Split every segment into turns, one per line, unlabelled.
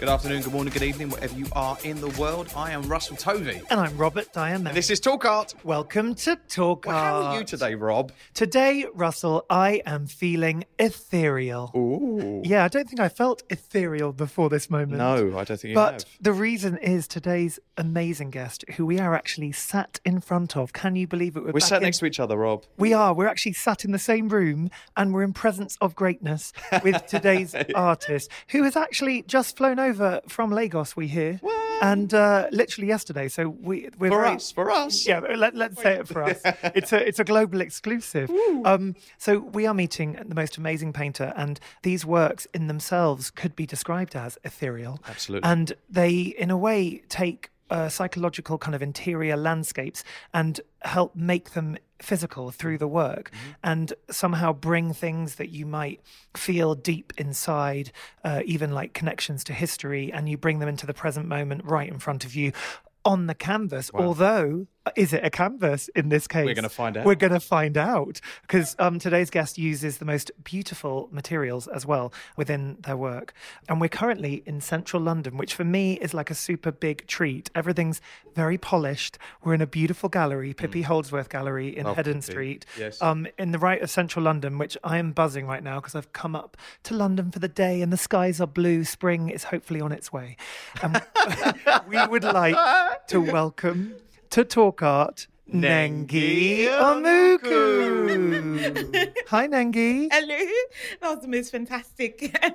Good afternoon, good morning, good evening, wherever you are in the world. I am Russell Tovey.
And I'm Robert Diamond.
And this is Talk Art.
Welcome to Talk
Well, how are you today, Rob?
Today, Russell, I am feeling ethereal.
Ooh.
Yeah, I don't think I felt ethereal before this moment.
No, I don't think you have.
But
have.
the reason is today's amazing guest, who we are actually sat in front of. Can you believe it?
We're
back
sat
in-
next to each other, Rob.
We are. We're actually sat in the same room and we're in presence of greatness with today's artist, who has actually just flown over from Lagos, we hear. And uh, literally yesterday. So we, we're
For
very-
us, for us.
Yeah, let, let's say it for us. It's a it's a global exclusive. Um, so we are meeting the most amazing painter, and these works in themselves could be described as ethereal.
Absolutely.
And they, in a way, take uh, psychological kind of interior landscapes and help make them physical through the work
Mm-hmm.
and somehow bring things that you might feel deep inside uh, even like connections to history and you bring them into the present moment right in front of you on the canvas although uh, is it a canvas in this case We're
gonna find out.
we're going to find out because um, today's guest uses the most beautiful materials as well within their work. And we're currently in central London, which for me is like a super big treat. Everything's very polished. We're in a beautiful gallery, Pippy Houldsworth Gallery in
Oh, Pippy.
Street,
Yes.
um, in the right of central London, which I am buzzing right now because I've come up to London for the day and the skies are blue. Spring is hopefully on its way. And we would like to welcome to Talk Art. Nengi Omuku. Hi, Nengi.
Hello. That was the most fantastic um,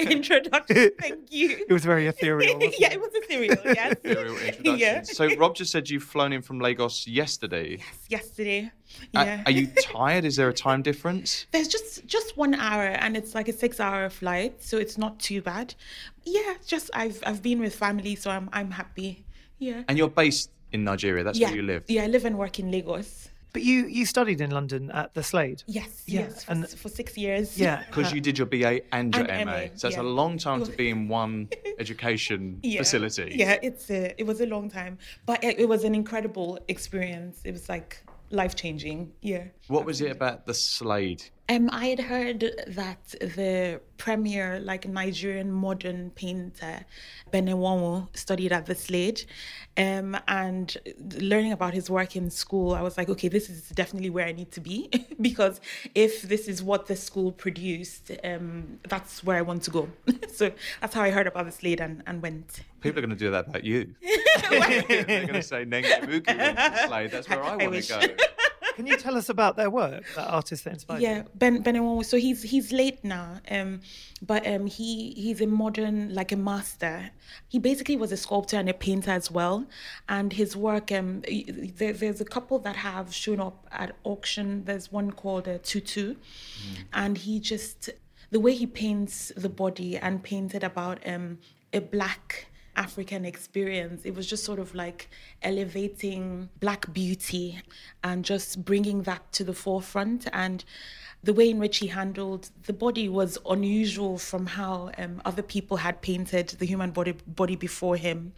introduction. Thank you.
It was very ethereal.
yeah,
it?
was ethereal. Yes.
Ethereal introduction.
yeah.
So, Rob just said you've flown in from Lagos yesterday.
Yes,
yesterday.
Yeah.
are you tired? Is there a time difference?
There's just just one hour, and it's like a six-hour flight, so it's not too bad. Yeah, just I've I've been with family, so I'm I'm happy. Yeah.
And you're based in Nigeria. That's
yeah.
where you live.
Yeah, I live and work in Lagos.
But you, you studied in London at the Slade.
Yes.
Yeah,
Yes. For,
and-
s- for six years.
Yeah.
Because you did your BA and your
And
MA.
MA,
So it's a long time to be in one education
Yeah.
facility.
Yeah, it's a, it was a long time, but it, it was an incredible experience. It was like life changing. Yeah.
What was it about the Slade?
Um, I had heard that the premier, like Nigerian modern painter, Ben Enwonwu, studied at the Slade. Um, and learning about his work in school, I was like, okay, this is definitely where I need to be because if this is what the school produced, um, that's where I want to go. so that's how I heard about the Slade and, and went.
People are going to do that about you. They're going to say Nengi Omuku went to the Slade. That's where I,
I
want to go.
Can you tell us about their work, that artist that inspired
Yeah,
you?
Ben Benewanwo. So he's he's late now, um, but um, he he's a modern like a master. He basically was a sculptor and a painter as well, and his work um, there, there's a couple that have shown up at auction. There's one called uh, Tutu, and he just the way he paints the body and painted about um, a black African experience. It was just sort of like elevating black beauty and just bringing that to the forefront. And the way in which he handled the body was unusual from how um, other people had painted the human body body before him.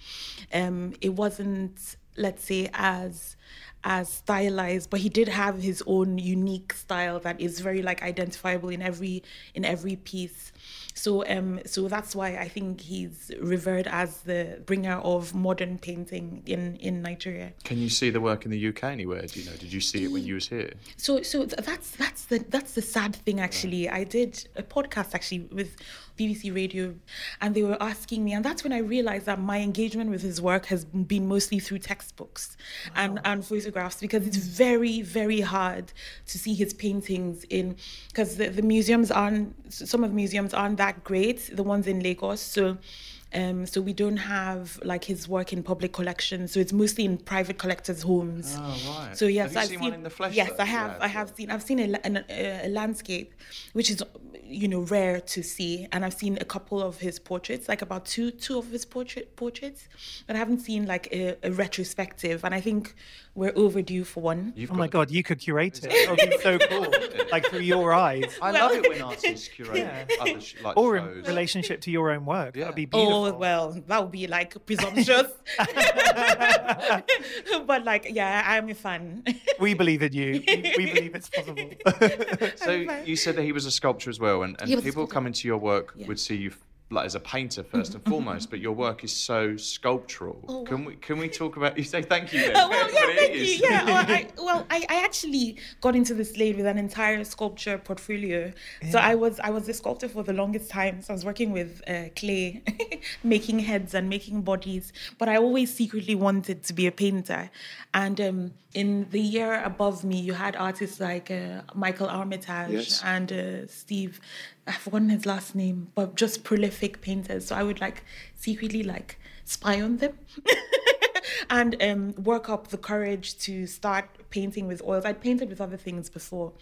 Um, it wasn't, let's say, as as stylized but he did have his own unique style that is very like identifiable in every in every piece So um so that's why I think he's revered as the bringer of modern painting in in Nigeria.
Can you see the work in the UK anywhere? Do you know? Did you see it when you was here?
So so that's that's the that's the sad thing actually. I did a podcast actually with BBC Radio and they were asking me and that's when I realized that my engagement with his work has been mostly through textbooks and and photographs because it's very very hard to see his paintings in because the, the museums aren't some of the museums aren't that great the ones in Lagos so um, so we don't have like his work in public collections. So it's mostly in private collectors' homes.
Oh, right.
So yes,
Have you
I've
seen one in the flesh,
Yes? I have.
Yeah,
I have seen. I've seen a, a, a landscape, which is you know rare to see, and I've seen a couple of his portraits, like about two two of his portrait portraits, but I haven't seen like a, a retrospective, and I think we're overdue for one.
You've
Oh my God, you could curate it. That would be so cool. like through your eyes.
I love it when artists curate other sh- like
Or in relationship to your own work. Yeah. That would be
oh,
beautiful.
Oh well, that would be like presumptuous. but like, yeah, I'm a fan.
We believe in you. We, we believe it's possible.
So you said that he was a sculptor as well, and, and
He was a
people coming to your work
Yeah.
would see you f- like as a painter 1st and foremost, but your work is so sculptural. Can we can we talk about? You say thank you. Then.
Oh, well, yeah, thank you. Yeah, well, I, well, I, I actually got into the Slade with an entire sculpture portfolio. So I was I was a sculptor for the longest time. So I was working with uh, clay, making heads and making bodies. But I always secretly wanted to be a painter. And um, in the year above me, you had artists like uh, Michael Armitage
Yes.
and uh, Steve. I've forgotten his last name, but just prolific painters. So I would like secretly like spy on them. and um, work up the courage to start painting with oils. I'd painted with other things before,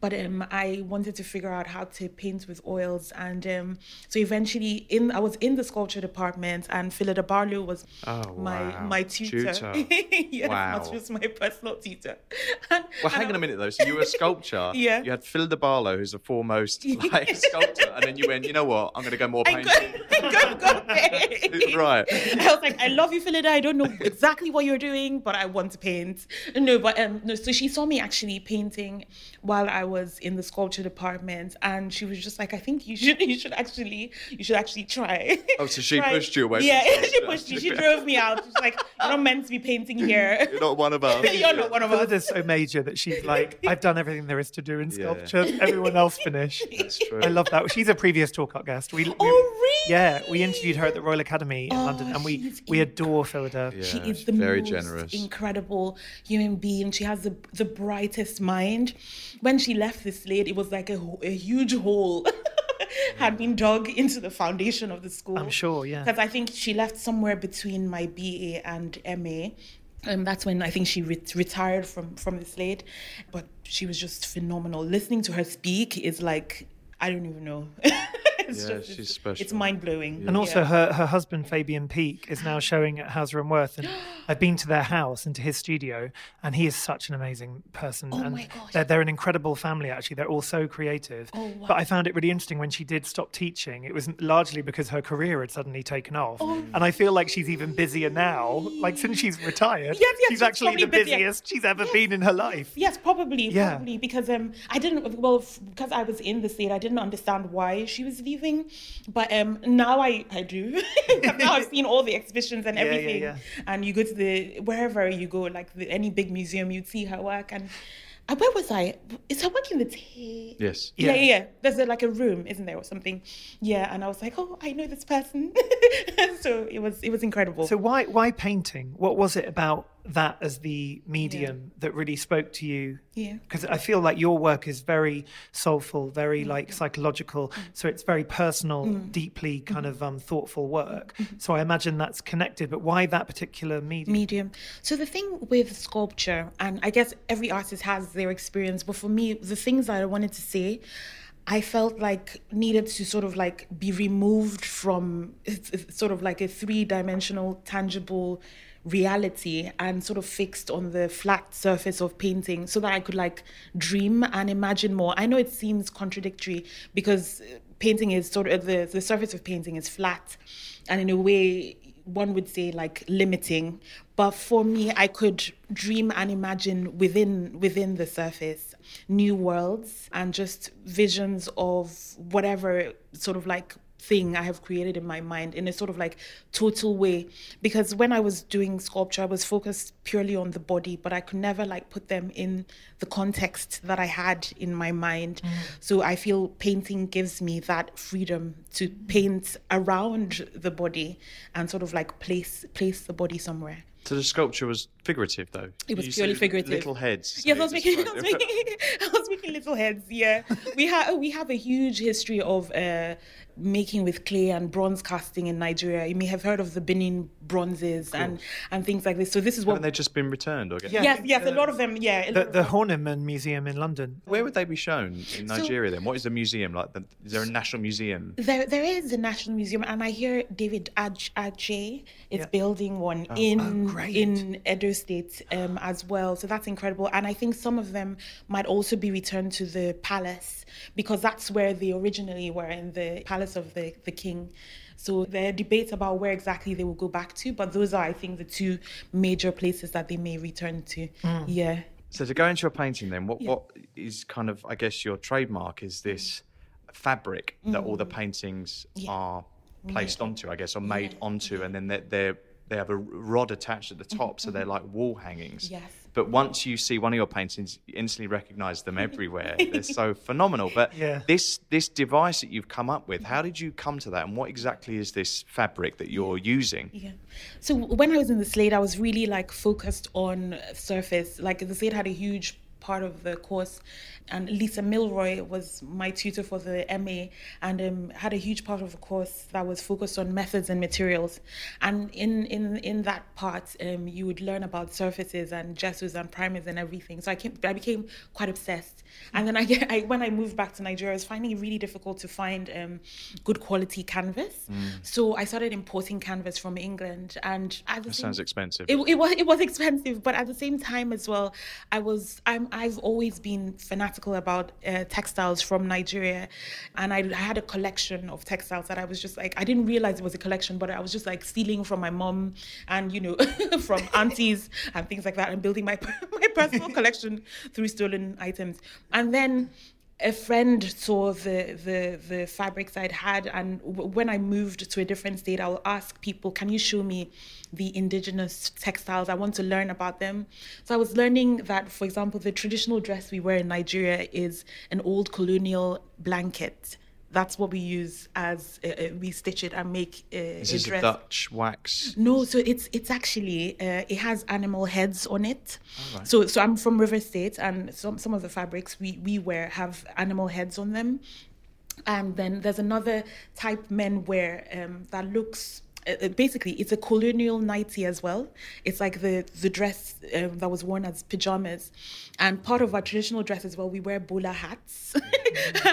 but um, I wanted to figure out how to paint with oils. And um, so eventually, in I was in the sculpture department, and Phyllida Barlow was
Oh,
my
wow.
my tutor.
Tutor.
yes,
Wow.
that was my personal tutor. And-
Well, hang on a minute though. So you were a sculptor.
Yeah.
You had Phyllida Barlow, who's a foremost like sculptor, and then you went, you know what? I'm going to go more painting.
go, go, go paint.
right.
I was like, I love you, Phyllida. I don't know exactly what you're doing, but I want to paint. No, but um, no. So she saw me actually painting while I was in the sculpture department, and she was just like, I think you should, you should actually, you should actually try.
Oh, so she
Try-
pushed you away
Yeah, she pushed me. She drove me out. She's like, you're not meant to be painting here.
You're not one of us.
You're not one of us.
Phyllida's so major that she's like, I've done everything there is to do in
Yeah.
sculpture. Everyone else finish.
That's true.
I love that. She's a previous talk art guest. We, we-
Oh, really?
Yeah, we interviewed her at the Royal Academy in
Oh,
London, and we
she's
we adore Phyllida.
Yeah,
she is the
very
most
generous.
incredible human being. She has the the brightest mind. When she left the Slade, it was like a, a huge hole had been dug into the foundation of the school.
I'm sure, yeah.
Because I think she left somewhere between my BA and MA. And that's when I think she re- retired from from the Slade. But she was just phenomenal. Listening to her speak is like I don't even know. it's
Yeah,
just,
she's
it's,
special.
It's mind blowing.
And also, her, her husband, Fabian Peake, is now showing at Hauser and Wirth. And I've been to their house and to his studio, and he is such an amazing person.
Oh
and
my gosh.
They're, they're an incredible family, actually. They're all so creative.
Oh, wow.
But I found it really interesting when she did stop teaching. It was largely because her career had suddenly taken off.
Oh.
And I feel like she's even busier now. Like, since she's retired,
Yes, yes,
she's
she's
actually the
probably busier.
busiest she's ever been in her life.
Yes, probably,
Yeah.
probably because um I didn't well because I was in the Slade I didn't understand why she was leaving, but um now I I do. 'Cause now I've seen all the exhibitions and
Yeah, yeah,
everything,
yeah.
and you go to the wherever you go, like the, any big museum, you'd see her work. And uh, where was I? Is her work in the Tate?
Yes.
Yeah,
Yeah.
yeah, yeah. There's a, like a room, isn't there, or something? Yeah, and I was like, oh, I know this person. so it was it was incredible.
So why why painting? What was it about that as the medium that really spoke to you?
Yeah.
Because I feel like your work is very soulful, very like psychological. So it's very personal, deeply kind of um, thoughtful work.
Mm-hmm.
So I imagine that's connected. But why that particular medium?
medium. So the thing with sculpture, and I guess every artist has their experience, but for me, the things that I wanted to say, I felt like needed to sort of like be removed from sort of like a three-dimensional, tangible reality and sort of fixed on the flat surface of painting so that I could like dream and imagine more. I know it seems contradictory because painting is sort of the, the surface of painting is flat and in a way one would say like limiting but for me i could dream and imagine within within the surface new worlds and just visions of whatever sort of like thing I have created in my mind in a sort of like total way. Because when I was doing sculpture, I was focused purely on the body, but I could never like put them in the context that I had in my mind. Mm. So I feel painting gives me that freedom to paint around the body and sort of like place place the body somewhere.
So the sculpture was figurative, though.
It was you purely figurative.
Little heads.
Yes, I was making. I was making, I was making little heads. Yeah, we have we have a huge history of uh, making with clay and bronze casting in Nigeria. You may have heard of the Benin bronzes and, and things like this. So this is what
haven't they just been returned or
get yeah, yes, yes, uh, a lot of them. Yeah,
the, the Horniman Museum in London.
Where would they be shown in Nigeria so, then? What is the museum like? The, is there a national museum?
There, there is a national museum, and I hear David Adjaye is yeah. building one oh, in oh, in Edo State um, as well. So that's incredible, and I think some of them might also be returned to the palace because that's where they originally were in the palace of the, the king. So there are debates about where exactly they will go back to, but those are, I think, the two major places that they may return to. Mm. Yeah.
So to go into your painting, then, what yeah. what is kind of, I guess, your trademark is this fabric mm. that all the mm. paintings yeah. are placed yeah. onto, I guess, or made onto, and then they're, they're they have a rod attached at the top, mm-hmm. so they're like wall hangings.
Yes.
But once you see one of your paintings, you instantly recognise them everywhere. They're so phenomenal. But yeah. this this device that you've come up with, how did you come to that, and what exactly is this fabric that you're using?
Yeah. So when I was in the Slade, I was really like focused on surface. Like the Slade had a huge part of the course. And Lisa Milroy was my tutor for the MA and um, had a huge part of the course that was focused on methods and materials. And in, in, in that part, um, you would learn about surfaces and gessos and primers and everything. So I, came, I became quite obsessed. And then I, I, when I moved back to Nigeria, I was finding it really difficult to find um, good quality canvas. Mm. So I started importing canvas from England. And
at that same, sounds expensive.
It, it, was, it was expensive, but at the same time as well, I was I'm I've always been fanatical about uh, textiles from Nigeria, and I, I, had a collection of textiles that I was just like I didn't realize it was a collection, but I was just like stealing from my mom and you know from aunties and things like that, and building my my personal collection through stolen items, and then a friend saw the, the the fabrics I'd had, and when I moved to a different state, I'll ask people, "Can you show me the indigenous textiles? I want to learn about them." So I was learning that, for example, the traditional dress we wear in Nigeria is an old colonial blanket that's what we use as uh, uh, we stitch it and make uh,
is this dress. Dutch wax?
No, so it's it's actually uh, it has animal heads on it. Right. So so I'm from River State, and some some of the fabrics we we wear have animal heads on them. And then there's another type men wear um, that looks basically it's a colonial nightie as well. It's like the the dress um, that was worn as pajamas. And part of our traditional dress as well we wear bowler hats.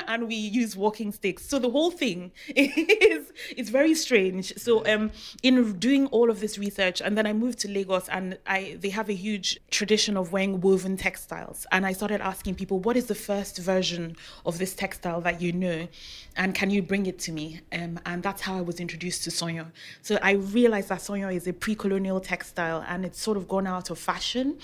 And we use walking sticks. So the whole thing is is very strange. So um in doing all of this research and then i moved to lagos and i they have a huge tradition of wearing woven textiles. And i started asking people what is the first version of this textile that you know? And can you bring it to me? Um, and that's how i was introduced to sanyan so I realized that sanyan is a pre-colonial textile and it's sort of gone out of fashion.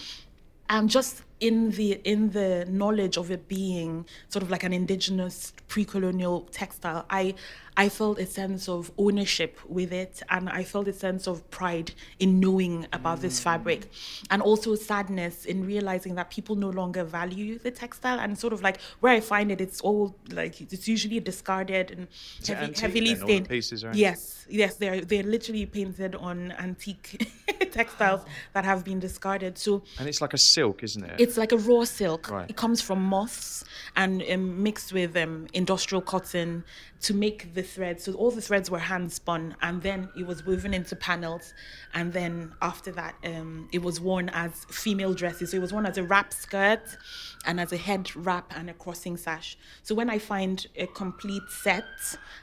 And just in the in the knowledge of it being sort of like an indigenous pre-colonial textile, I I felt a sense of ownership with it, and I felt a sense of pride in knowing about this mm. fabric, and also sadness in realizing that people no longer value the textile, and sort of like where I find it, it's all like it's usually discarded and heavy, heavily stained.
pieces, right?
Yes, yes, they're they're literally painted on antique textiles that have been discarded. So
and it's like a silk, isn't it?
It's like a raw silk. Right. It comes from moths and um, mixed with um, industrial cotton to make the threads. So all the threads were hand spun, and then it was woven into panels, and then after that, um, it was worn as female dresses. So it was worn as a wrap skirt, and as a head wrap and a crossing sash. So when I find a complete set,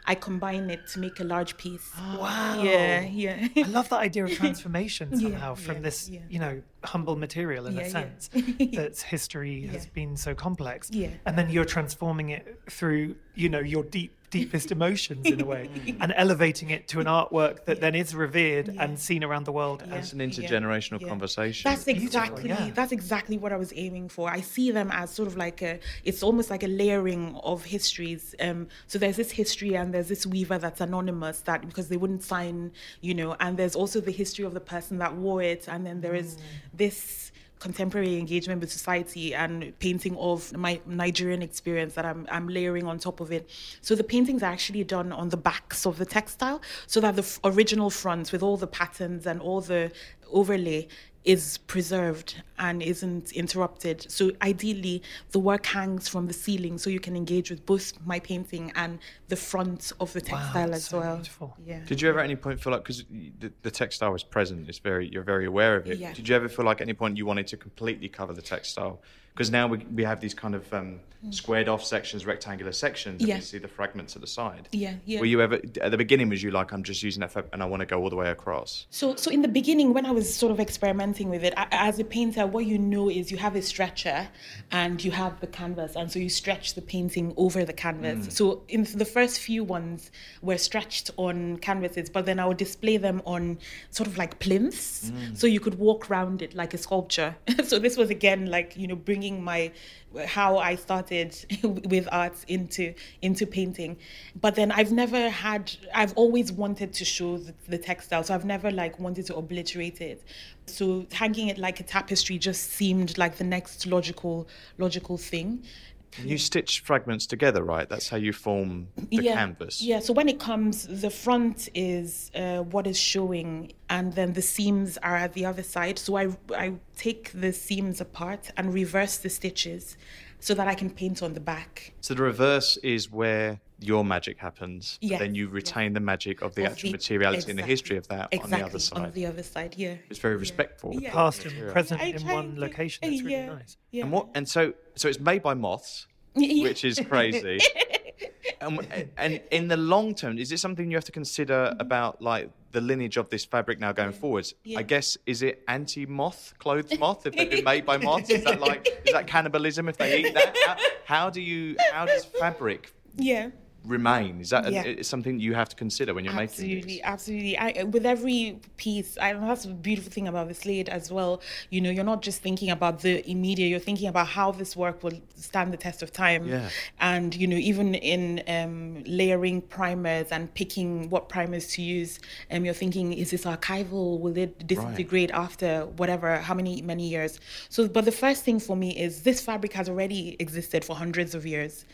I combine it to make a large piece.
wow!
Yeah, yeah.
I love that idea of transformation somehow yeah, from yeah, this, yeah. you know, humble material in a sense that history has been so complex.
Yeah.
And then you're transforming it through, you know, your deep deepest emotions in a way, and elevating it to an artwork that then is revered and seen around the world.
Yeah.
It's an intergenerational
Yeah.
conversation.
That's exactly
yeah.
that's exactly what I was aiming for. I see them as sort of like a it's almost like a layering of histories. Um, so there's this history and there's this weaver that's anonymous that because they wouldn't sign, you know, and there's also the history of the person that wore it, and then there is this contemporary engagement with society and painting of my Nigerian experience that I'm, I'm layering on top of it. So the paintings are actually done on the backs of the textile so that the f- original front with all the patterns and all the overlay is preserved and isn't interrupted. So ideally, the work hangs from the ceiling so you can engage with both my painting and the front of the textile as
so
well.
beautiful.
Yeah.
Did you ever at any point feel like because the, the textile is present, it's very you're very aware of it.
Yeah.
Did you ever feel like at any point you wanted to completely cover the textile? Because now we, we have these kind of um, squared off sections, rectangular sections, and
Mm. Yeah.
we see the fragments at the side.
Yeah, yeah.
Were you ever at the beginning? Was you like I'm just using that and I want to go all the way across?
So, so in the beginning, when I was sort of experimenting with it, a- as a painter, what you know is you have a stretcher and you have the canvas, and so you stretch the painting over the canvas. So, in the first few ones were stretched on canvases, but then I would display them on sort of like plinths, so you could walk around it like a sculpture. so this was again like you know bringing my how I started with art into into painting. But then I've never had I've always wanted to show the, the textile. So I've never like wanted to obliterate it. So hanging it like a tapestry just seemed like the next logical logical thing.
And you stitch fragments together, right? That's how you form the
yeah,
canvas.
Yeah, so when it comes, the front is uh, what is showing, and then the seams are at the other side. So I, I take the seams apart and reverse the stitches so that I can paint on the back.
So the reverse is where your magic happens. but Then you
yeah.
retain the magic of the
Of
actual
the-
materiality and the history of that on the other
exactly,
side.
On the other side, yeah.
It's very respectful.
Yeah.
Past and present in one
and-
location. It's really
yeah,
nice.
Yeah.
And what? And so, so it's made by moths,
Yeah.
which is crazy. and, and in the long term, is it something you have to consider mm-hmm. about, like the lineage of this fabric now going forwards?
Yeah.
I guess is it anti-moth, clothes moth? If they've been made by moths, is that like is that cannibalism if they eat that? How, how do you? How does fabric
yeah.
Remain? Is that a-
Yeah.
it's something you have to consider when you're making
Absolutely,
these?
absolutely. I, with every piece, I and that's the beautiful thing about the Slade as well. You know, you're not just thinking about the immediate; you're thinking about how this work will stand the test of time.
Yeah.
And you know, even in um, layering primers and picking what primers to use, um, you're thinking, is this archival? Will it disintegrate after whatever, how many many years? So, but the first thing for me is this fabric has already existed for hundreds of years.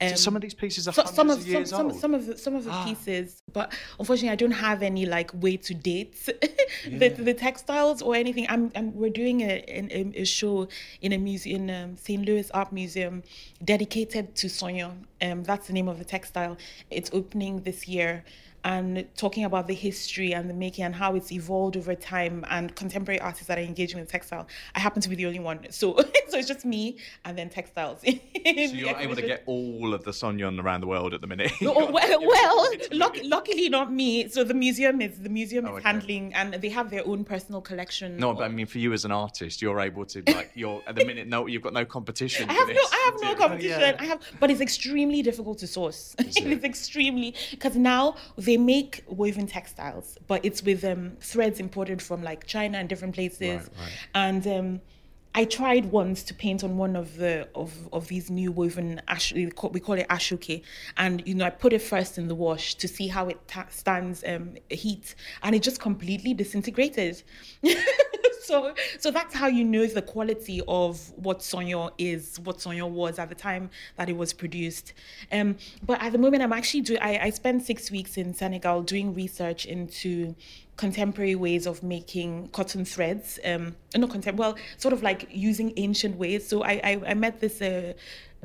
Um,
So some of these pieces are
so,
hundreds
some
of
of some,
years
some, of the, some of the pieces, but unfortunately, I don't have any like way to date the, the textiles or anything. I'm, I'm we're doing a, a, a show in a museum in um, St. Louis Art Museum dedicated to Sanyan. Um, that's the name of the textile. It's opening this year. And talking about the history and the making and how it's evolved over time and contemporary artists that are engaging with textile. I happen to be the only one, so so it's just me and then textiles.
So you're able to get all of the Sanyan around the world at the minute.
Oh, well, well luck, luckily not me. So the museum is the museum oh, is
Oh, okay.
handling, and they have their own personal collection.
No, but I mean, for you as an artist, you're able to like you're at the minute. No, you've got no competition.
I
for
have no,
this
I have no
material.
competition. I have, but it's extremely difficult to source. it's extremely because now they make woven textiles, but it's with um, threads imported from like China and different places,
Right, right.
and. Um, I tried once to paint on one of the of, of these new woven ash we call, we call it aso oke and you know I put it first in the wash to see how it ta- stands um, heat and it just completely disintegrated. so so that's how you know the quality of what Sanyan is, what Sanyan was at the time that it was produced. Um, but at the moment, I'm actually doing. I, I spent six weeks in Senegal doing research into contemporary ways of making cotton threads. Um, not contem- well, sort of like using ancient ways. So I I, I met this. Uh,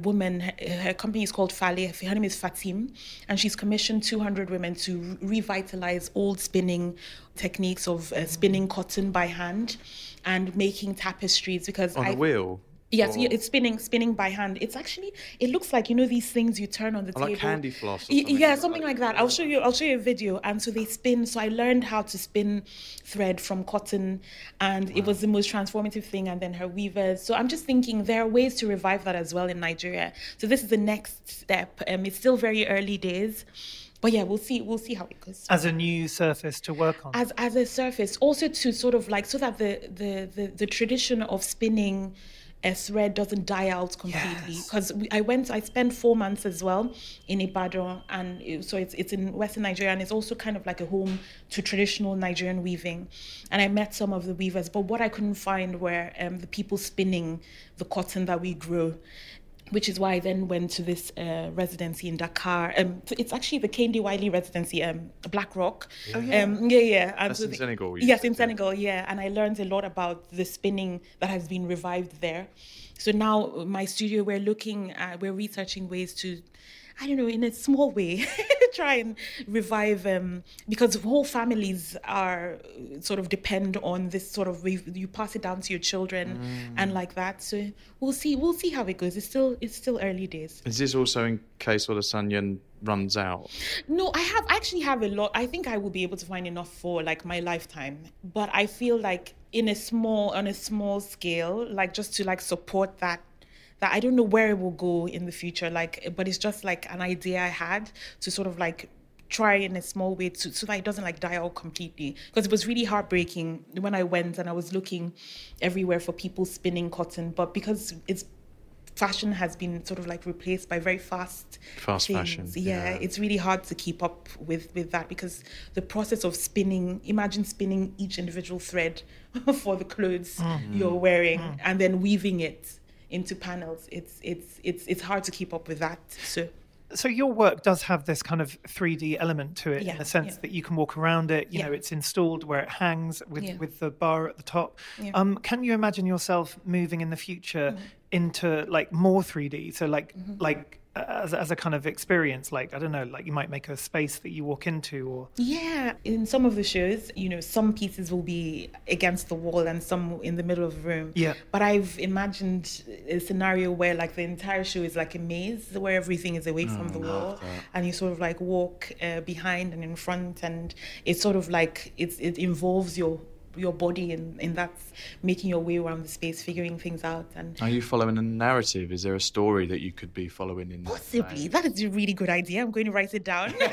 woman her, company is called Fale her name is Fatim and she's commissioned 200 women to revitalize old spinning techniques of uh, spinning cotton by hand and making tapestries because
on
I
a wheel.
Yes,
or-
yeah, it's spinning, spinning by hand. It's actually, it looks like you know these things you turn on the
Oh,
table.
like candy floss or something.
Yeah, something like that. I'll show you. I'll show you a video. And so they spin. So I learned how to spin thread from cotton, and it was the most transformative thing. And then her weavers. So I'm just thinking there are ways to revive that as well in Nigeria. So this is the next step. Um, it's still very early days, but yeah, we'll see. We'll see how it goes
As a new surface to work on.
as as a surface also to sort of like so that the the the, the tradition of spinning a thread doesn't die out completely.
Yes.
because I went I spent four months as well in Ibadan and it- so it's it's in Western Nigeria and it's also kind of like a home to traditional Nigerian weaving. And I met some of the weavers but what I couldn't find were um, the people spinning the cotton that we grow which is why I then went to this uh, residency in Dakar. Um, it's actually the Kehinde Wiley residency, um, Black Rock. Oh, yeah. Um, yeah, yeah.
That's in
the-
Senegal,
Yes, in
yeah.
Senegal, yeah. And I learned a lot about the spinning that has been revived there. So now my studio, we're looking at, we're researching ways to, I don't know, in a small way, try and revive, um, because whole families are uh, sort of depend on this sort of, way you pass it down to your children and like that. So we'll see, we'll see how it goes. It's still, it's still early days.
Is this also in case all the Sanyan runs out?
No, I have I actually have a lot. I think I will be able to find enough for like my lifetime. But I feel like in a small on a small scale, like just to like support that that I don't know where it will go in the future. Like but it's just like an idea I had to sort of like try in a small way to, so that it doesn't like die out completely because it was really heartbreaking when I went and I was looking everywhere for people spinning cotton but because it's fashion has been sort of like replaced by very fast
Fast
things.
fashion,
yeah,
yeah.
it's really hard to keep up with with that because the process of spinning imagine spinning each individual thread for the clothes mm. you're wearing mm. and then weaving it into panels it's it's it's it's hard to keep up with that so
so your work does have this kind of 3D element to it in the sense
yeah.
that you can walk around it. You
Yeah.
know, it's installed where it hangs with
Yeah.
with the bar at the top.
Yeah.
Um, can you imagine yourself moving in the future
Mm-hmm.
into like more 3D? So like like uh, as, as a kind of experience, like I don't know, like you might make a space that you walk into, or
Yeah, in some of the shows, you know, some pieces will be against the wall and some in the middle of the room.
Yeah.
But I've imagined a scenario where like the entire show is like a maze where everything is away from the wall and you sort of like walk uh, behind and in front and it's sort of like it's it involves your your body in, in that making your way around the space, figuring things out and
Are you following a narrative? Is there a story that you could be following in
Possibly.
vein?
That is a really good idea. I'm going to write it down.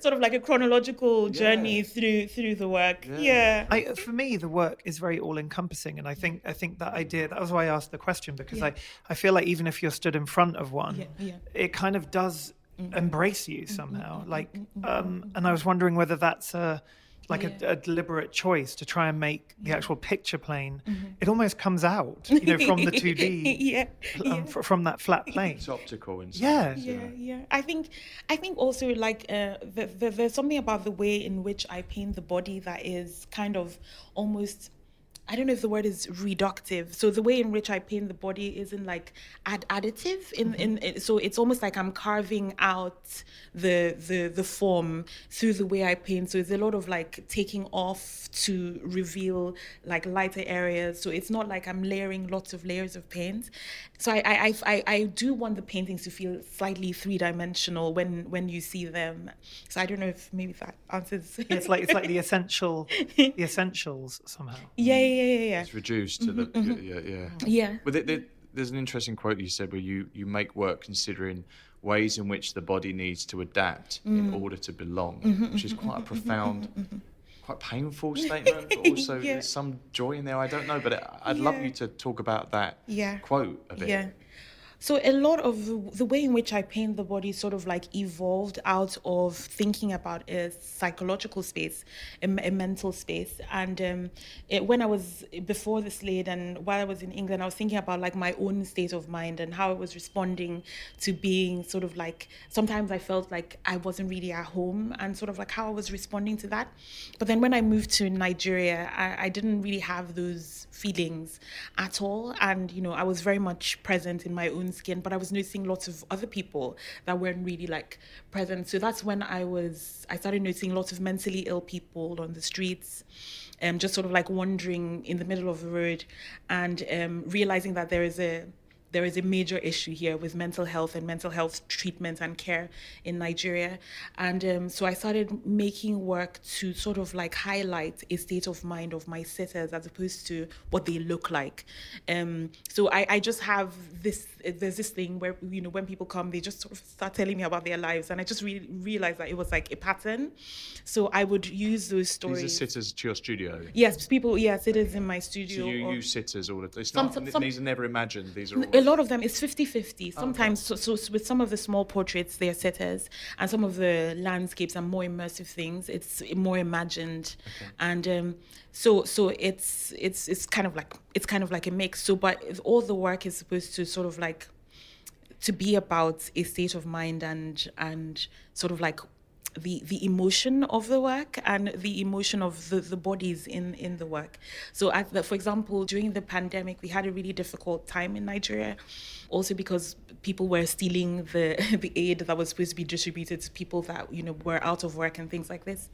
sort of like a chronological journey through through the work. Yeah.
I, for me, the work is very all-encompassing, and I think I think that idea. That was why I asked the question because
Yeah.
I I feel like even if you're stood in front of one,
Yeah, yeah.
it kind of does embrace you somehow. Like, um, and I was wondering whether that's a like a, a deliberate choice to try and make the actual picture plane. It almost comes out, you know, from the 2D,
Mm-hmm. yeah.
um,
yeah.
fr- from that flat plane.
It's optical in some
Yeah.
yeah yeah i think i think also like uh the, the, there's something about the way in which i paint the body that is kind of almost I don't know if the word is reductive. So the way in which I paint the body isn't like add additive in, mm-hmm. in in so it's almost like I'm carving out the the the form through the way I paint. So it's a lot of like taking off to reveal like lighter areas. So it's not like I'm layering lots of layers of paint. So I I I, I, I do want the paintings to feel slightly three dimensional when when you see them. So I don't know if maybe that answers.
It's like it's like the essential, the essentials somehow.
yeah yeah yeah yeah. yeah.
It's reduced to the mm-hmm, mm-hmm. yeah yeah.
Yeah.
But there- there- there's an interesting quote you said where you you make work considering ways in which the body needs to adapt in mm. order to belong, mm-hmm, which is quite a profound. Quite painful statement, but also
Yeah.
there's some joy in there. I don't know, but I'd love you to talk about that
Yeah.
quote a bit.
Yeah. So a lot of the, way in which I paint the body sort of like evolved out of thinking about a psychological space, a mental space. And um, it, when I was before the Slade and while I was in England, I was thinking about like my own state of mind and how I was responding to being sort of like sometimes I felt like I wasn't really at home and sort of like how I was responding to that. But then when I moved to Nigeria, I, I didn't really have those feelings at all. And, you know, I was very much present in my own skin, but I was noticing lots of other people that weren't really like present. So that's when I was I started noticing lots of mentally ill people on the streets. Um, just sort of like wandering in the middle of the road and um, realizing that there is a there is a major issue here with mental health and mental health treatment and care in Nigeria. And um, so I started making work to sort of like highlight a state of mind of my sitters as opposed to what they look like. Um, so I, I just have this, there's this thing where, you know, when people come, they just sort of start telling me about their lives. And I just really realized that it was like a pattern. So I would use those stories.
These are sitters to your studio?
Yes, people, yes, it is in my studio.
So you use sitters all the time? These are never imagined. These are all
a lot of them is 50 50 sometimes so, so with some of the small portraits they're setters and some of the landscapes and more immersive things. It's more imagined. And um, so so it's it's it's kind of like it's kind of like a mix. So but all the work is supposed to sort of like to be about a state of mind and and sort of like the the emotion of the work and the emotion of the, the bodies in in the work. So the, for example during the pandemic we had a really difficult time in nigeria also because people were stealing the the aid that was supposed to be distributed to people that you know were out of work and things like this.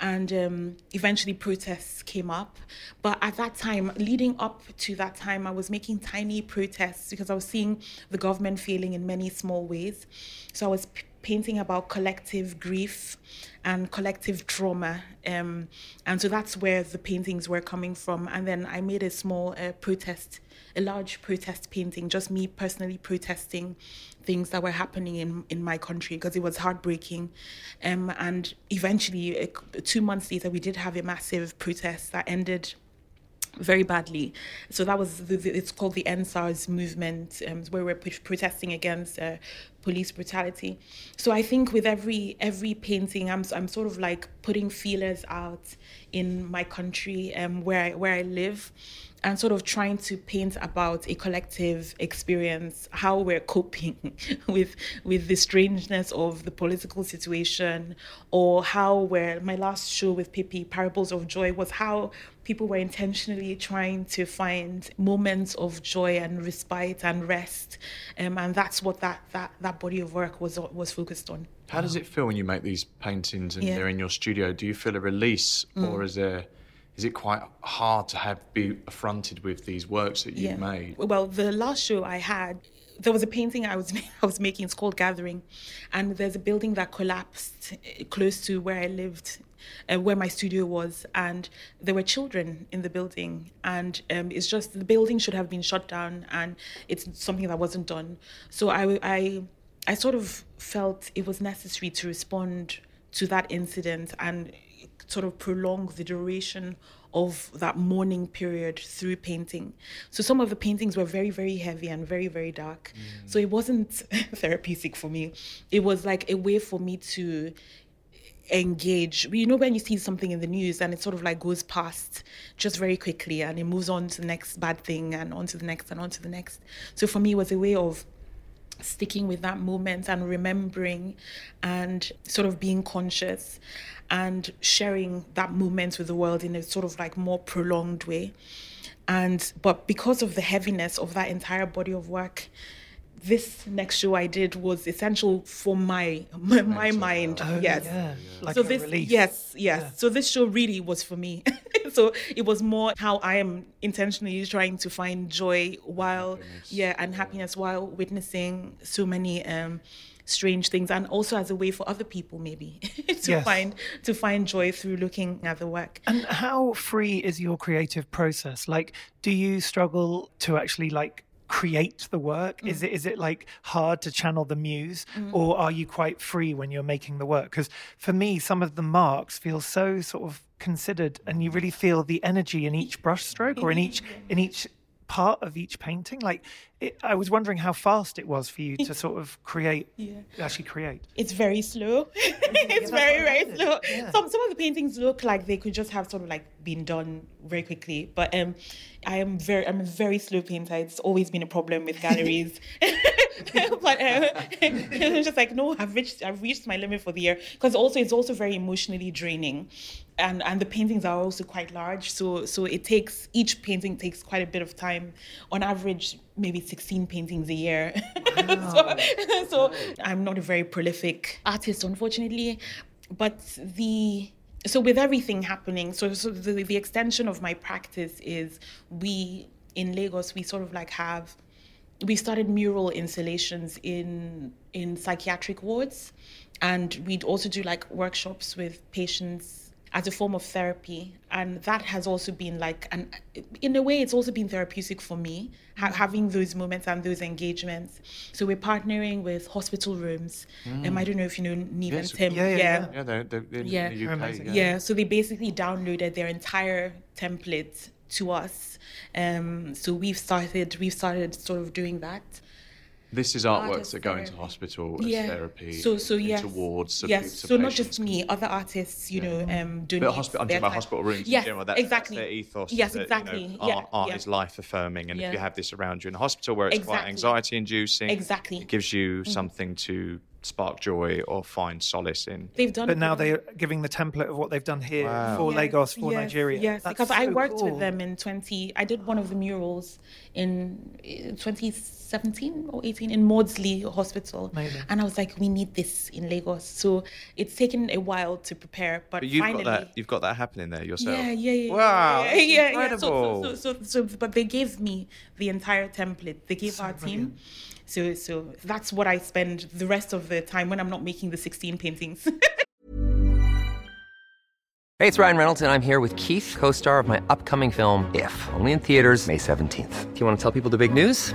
And um, eventually protests came up. But at that time leading up to that time i was making tiny protests because i was seeing the government failing in many small ways. So i was p- painting about collective grief and collective trauma. Um, and so that's where the paintings were coming from. And then I made a small uh, protest, a large protest painting, just me personally protesting things that were happening in, in my country because it was heartbreaking. Um, and eventually, uh, two months later, we did have a massive protest that ended very badly. So that was the, the, it's called the EndSARS movement, um, where we're p- protesting against uh, police brutality. So I think with every every painting, I'm I'm sort of like putting feelers out in my country, um, where I, where I live. And sort of trying to paint about a collective experience, how we're coping with with the strangeness of the political situation, or how we're my last show with Pippy, Parables of Joy, was how people were intentionally trying to find moments of joy and respite and rest, um, and that's what that that that body of work was was focused on.
How does it feel when you make these paintings and
Yeah.
they're in your studio? Do you feel a release, or is there is it quite hard to have be affronted with these works that you've made?
Well, the last show I had, there was a painting I was I was making. It's called Gathering, and there's a building that collapsed eh, close to where I lived. Uh, where my studio was, and there were children in the building, and um, it's just the building should have been shut down, and it's something that wasn't done. So I, I, I sort of felt it was necessary to respond to that incident and sort of prolong the duration of that mourning period through painting. So some of the paintings were very, very heavy and very, very dark. Mm. So it wasn't therapeutic for me. It was like a way for me to engage. You know, when you see something in the news and it sort of like goes past just very quickly and it moves on to the next bad thing and on to the next and on to the next. So for me, it was a way of sticking with that moment and remembering and sort of being conscious and sharing that moment with the world in a sort of like more prolonged way. And but because of the heaviness of that entire body of work this next show I did was essential for my my, my mind.
Oh,
yes.
yeah. Like
so
a
this
release.
yes, yes. So this show really was for me. so it was more how I am intentionally trying to find joy while yeah, and happiness while witnessing so many um strange things and also as a way for other people maybe to
Yes.
find to find joy through looking at the work.
And how free is your creative process? Like, do you struggle to actually like create the work? Mm. Is it is it like hard to channel the muse, mm. or are you quite free when you're making the work? Because for me, some of the marks feel so sort of considered, and you really feel the energy in each brushstroke or in each in each part of each painting. Like, it, I was wondering how fast it was for you to sort of create, actually create.
it's very slow. it's very very slow. Some some of the paintings look like they could just have sort of like been done very quickly, but um, I am very I'm a very slow painter. It's always been a problem with galleries. but um, just like no, I've reached I've reached my limit for the year because also it's also very emotionally draining. And, and the paintings are also quite large, so so it takes each painting takes quite a bit of time. On average, maybe sixteen paintings a year. so, so I'm not a very prolific artist, unfortunately. But the so with everything happening, so so the, the extension of my practice is we in Lagos we sort of like have we started mural installations in in psychiatric wards and we'd also do like workshops with patients as a form of therapy and that has also been like an in a way it's also been therapeutic for me ha- having those moments and those engagements so we're partnering with hospital rooms mm. um, i don't know if you know Niamh yes. and Tim
yeah yeah yeah, yeah. they're, they're in yeah. the UK,
yeah. yeah so they basically downloaded their entire template to us um, so we've started we've started sort of doing that
this is artworks that go into hospital as yeah. therapy, so so yes, wards.
So yes, so not just me, other artists, you yeah. know, um, doing.
But hospital, I'm talking about hospital rooms. Yes, general, that,
exactly.
That's their ethos.
Yes,
that,
exactly.
You know, art,
yeah.
is life affirming, and if you have this around you in a hospital where it's exactly. quite anxiety inducing,
exactly,
it gives you mm-hmm. something to spark joy or find solace in.
They've done,
but now they're giving the template of what they've done here wow. for yes, Lagos, for
yes,
Nigeria.
Yes, That's because so I worked cool. with them in 20. I did one of the murals in eh, 2017 or 18 in Maudsley Hospital, Amazing. and I was like, we need this in Lagos. So it's taken a while to prepare, but,
but you've
finally,
got that. You've got that happening there yourself.
Yeah, yeah, yeah.
Wow,
yeah, yeah,
incredible.
Yeah. So, so, so, so, but they gave me the entire template. They gave so our brilliant. team so so that's what I spend the rest of the time when I'm not making the 16 paintings.
hey, it's Ryan Reynolds and I'm here with Keith, co-star of my upcoming film If, only in theaters May 17th. Do you want to tell people the big news?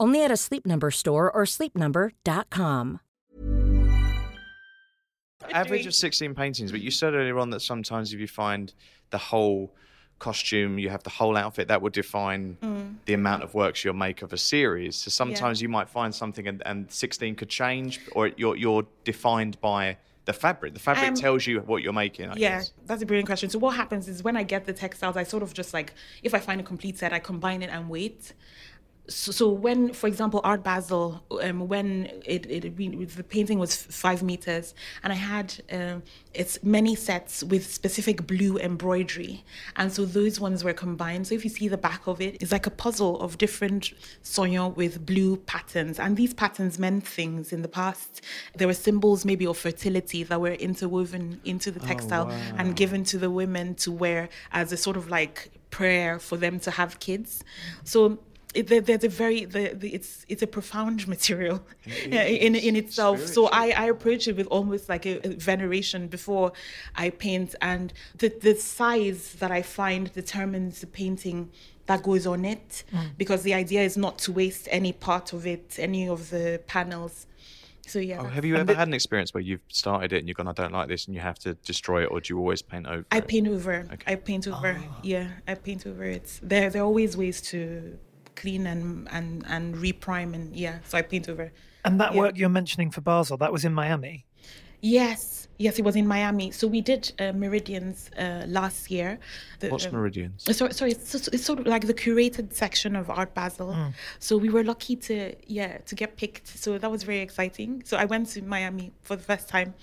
Only at a Sleep Number store or sleepnumber.com.
Average of 16 paintings, but you said earlier on that sometimes if you find the whole costume, you have the whole outfit, that would define mm. the amount of works you'll make of a series. So sometimes yeah. you might find something and, and 16 could change, or you're, you're defined by the fabric. The fabric um, tells you what you're making. I
yeah,
guess.
that's a brilliant question. So what happens is when I get the textiles, I sort of just like if I find a complete set, I combine it and wait so, so, when, for example, Art Basel, um, when it, it, it, the painting was five meters, and I had um, it's many sets with specific blue embroidery, and so those ones were combined. So if you see the back of it, it's like a puzzle of different sanyan with blue patterns, and these patterns meant things in the past. There were symbols maybe of fertility that were interwoven into the oh, textile oh, wow. and given to the women to wear as a sort of like prayer for them to have kids. So it, there's a very the, the, it's it's a profound material in in itself. Spiritual. So I, I approach it with almost like a, a, veneration before I paint, and the the size that I find determines the painting that goes on it, mm. because the idea is not to waste any part of it, any of the panels. So yeah.
Oh, have you ever had an experience where you've started it and you've gone, I don't like this, and you have to destroy it, or do you always paint over?
I
it?
paint over. Okay. I paint over. Oh. Yeah, I paint over it. There, there are always ways to clean and and and reprime and yeah. So I paint over.
And that
yeah.
work you're mentioning for Basel, that was in Miami.
Yes, yes, it was in Miami. So we did uh, Meridians uh, last year.
The, What's uh, Meridians?
Sorry, sorry it's, it's, sort of like the curated section of Art Basel. Mm. So we were lucky to yeah to get picked. So that was very exciting. So I went to Miami for the first time.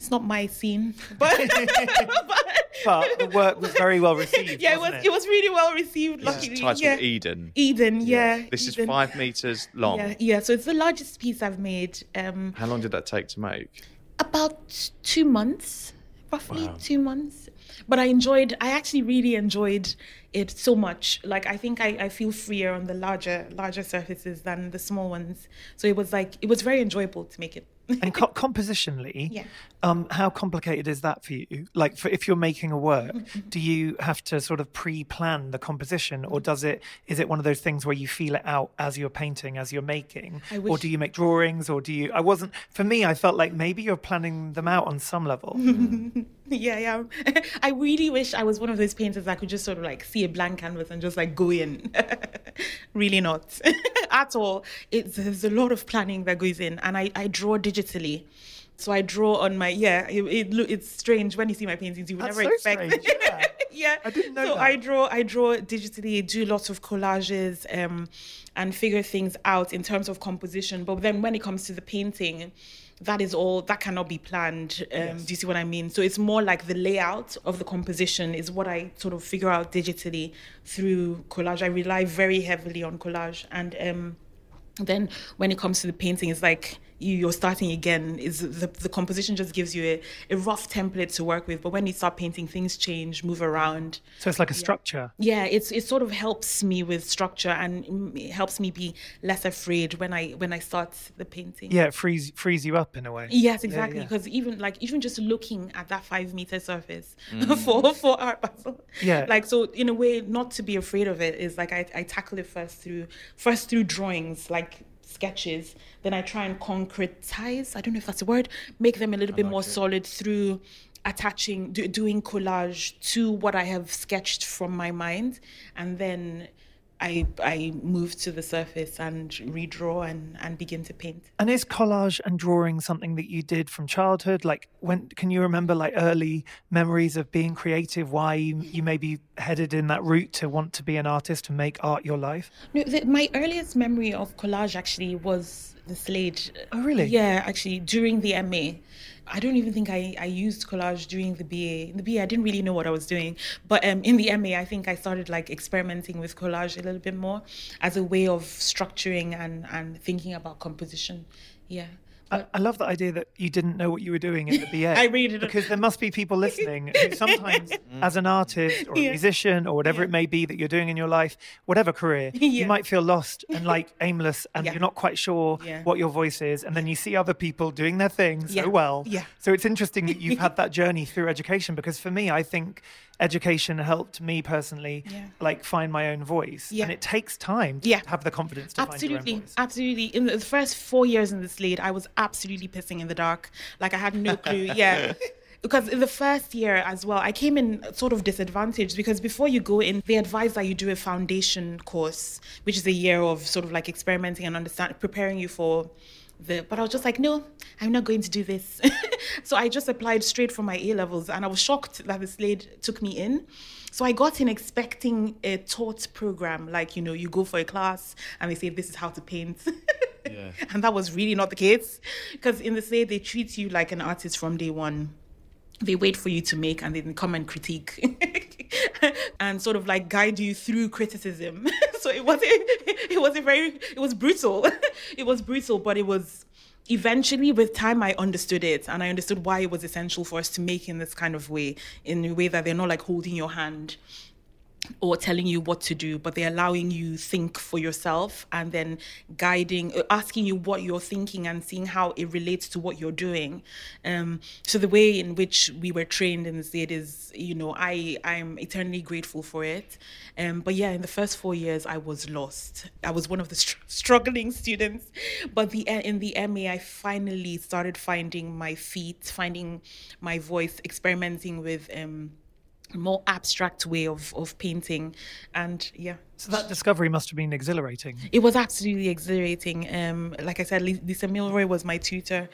It's not my scene, but,
but but the work was very well received.
yeah, it was.
It?
it? was really well received.
Yeah. Luckily, titled yeah. Eden.
Eden, yeah.
yeah. This
Eden.
is five meters long.
Yeah, yeah. So it's the largest piece I've made. Um,
How long did that take to make?
About two months, roughly wow. two months. but I enjoyed. I actually really enjoyed it so much. Like I think I, I feel freer on the larger larger surfaces than the small ones. So it was like it was very enjoyable to make it.
and co- compositionally,
Yeah.
um, how complicated is that for you? Like, for, if you're making a work,
Mm-hmm.
do you have to sort of pre-plan the composition, or does it? Is it one of those things where you feel it out as you're painting, as you're making,
I
or do you make drawings, or do you? I wasn't. For me, I felt like maybe you're planning them out on some level.
Yeah, yeah. I really wish I was one of those painters that could just sort of like see a blank canvas and just like go in. really not at all. It's there's a lot of planning that goes in, and I I draw digitally. So I draw on my yeah. It, it it's strange when you see my paintings. You would
That's
never
so
expect.
strange, yeah.
yeah.
I didn't know
So
that.
I draw. I draw digitally. Do lots of collages, um, and figure things out in terms of composition. But then when it comes to the painting, that is all. That cannot be planned. Um, Do you see what I mean? So it's more like the layout of the composition is what I sort of figure out digitally through collage. I rely very heavily on collage, and um, then when it comes to the painting, it's like you're starting again. Is the, the composition just gives you a, a rough template to work with, but when you start painting, things change, move around.
So it's like a structure.
Yeah, it's it sort of helps me with structure and mm, it helps me be less afraid when I when I start the painting.
Yeah, it frees frees you up in a way.
Yes, exactly.
yeah.
Because even like even just looking at that five meter surface for for art basel,
Yeah.
Like so, in a way, not to be afraid of it is like I, I tackle it first through first through drawings, like sketches. Then I try and concretize. I don't know if that's a word. Make them a little bit more solid through attaching, do, doing collage to what I have sketched from my mind, and then. I, I move to the surface and redraw and, and begin to paint.
And is collage and drawing something that you did from childhood? Like, when can you remember like early memories of being creative? Why you, you maybe headed in that route to want to be an artist and make art your life?
No, the, my earliest memory of collage actually was the Slade.
Oh, really?
Yeah, actually, during the MA. I don't even think I, I used collage during the BA. In the BA, I didn't really know what I was doing. But um, in the MA, I think I started like experimenting with collage a little bit more as a way of structuring and, and thinking about composition. Yeah.
I, I love the idea that you didn't know what you were doing in the BA.
I really didn't.
Because there must be people listening who sometimes, mm. as an artist or a
Yeah.
musician or whatever it may be that you're doing in your life, whatever career, you might feel lost and like aimless and
Yeah.
you're not quite sure
Yeah.
what your voice is. And then you see other people doing their thing so
Yeah.
well.
Yeah.
So it's interesting that you've had that journey through education because for me, I think education helped me personally
Yeah.
like find my own voice.
Yeah.
And it takes time to
Yeah.
have the confidence to find your
absolutely absolutely in the first four years in the slade i was absolutely pissing in the dark like i had no clue yeah because in the first year as well i came in sort of disadvantaged because before you go in they advise that you do a foundation course which is a year of sort of like experimenting and understand preparing you for the but i was just like no i'm not going to do this so i just applied straight for my a levels and i was shocked that the slade took me in so I got in expecting a taught program, like you know, you go for a class and they say this is how to paint. and that was really not the case. Because in the say they treat you like an artist from day one. They wait for you to make and then come and critique and sort of like guide you through criticism. so it was a, it was a very it was brutal. it was brutal, but it was eventually with time i understood it and i understood why it was essential for us to make in this kind of way in a way that they're not like holding your hand or telling you what to do but they're allowing you think for yourself and then guiding uh, asking you what you're thinking and seeing how it relates to what you're doing. Um, so the way in which we were trained in the Slade is you know i i'm eternally grateful for it. Um, but yeah in the first four years i was lost. I was one of the str- struggling students. But the in the ma i finally started finding my feet finding my voice experimenting with um, more abstract way of of painting. And yeah.
So that discovery must have been exhilarating.
it was absolutely exhilarating. Um like i said Lis- lisa milroy was my tutor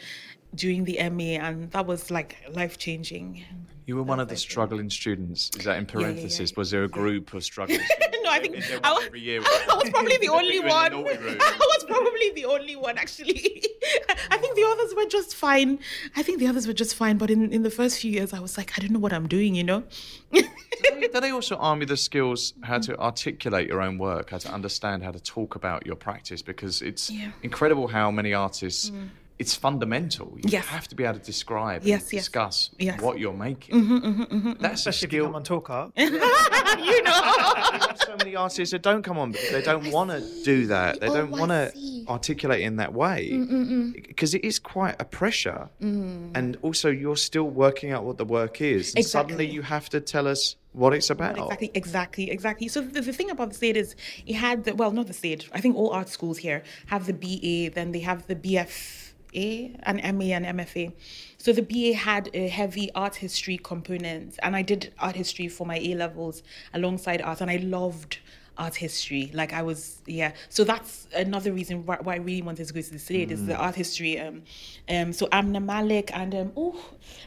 during the ma and that was like life changing
You were one of the struggling students. Is that in
yeah, yeah.
parenthesis? Was there a group of struggling
no i think I was,
every year?
I was probably the only
in the
one i was probably the only one actually i think the others were just fine i think the others were just fine but in in the first few years i was like i don't know what i'm doing you know
Do they also arm you the skills how to mm. articulate your own work, how to understand how to talk about your practice? Because it's
Yeah.
incredible how many artists mm. It's fundamental. You
Yes.
have to be able to describe
Yes,
and
yes.
discuss
Yes.
what you're making. Mm-hmm, mm-hmm, mm-hmm, That's a
Especially if you come
skill.
on Talk Art.
you know.
So many artists that don't come on because they don't want to do that. They
Oh,
don't want to articulate in that way mm, mm, mm. because it is quite a pressure. And also, you're still working out what the work is. And suddenly, you have to tell us what it's about.
Exactly, exactly, exactly. So the, the thing about the Slade is it had the, well, not the Slade. I think all art schools here have the BA, then they have the BFA, an MA, and MFA. So the BA had a heavy art history component, and I did art history for my A levels alongside art, and I loved art history. Like I was, yeah. So that's another reason why, why I really wanted to go to the Slade is the art history. Um, um. So Amna Malik and um. Oh,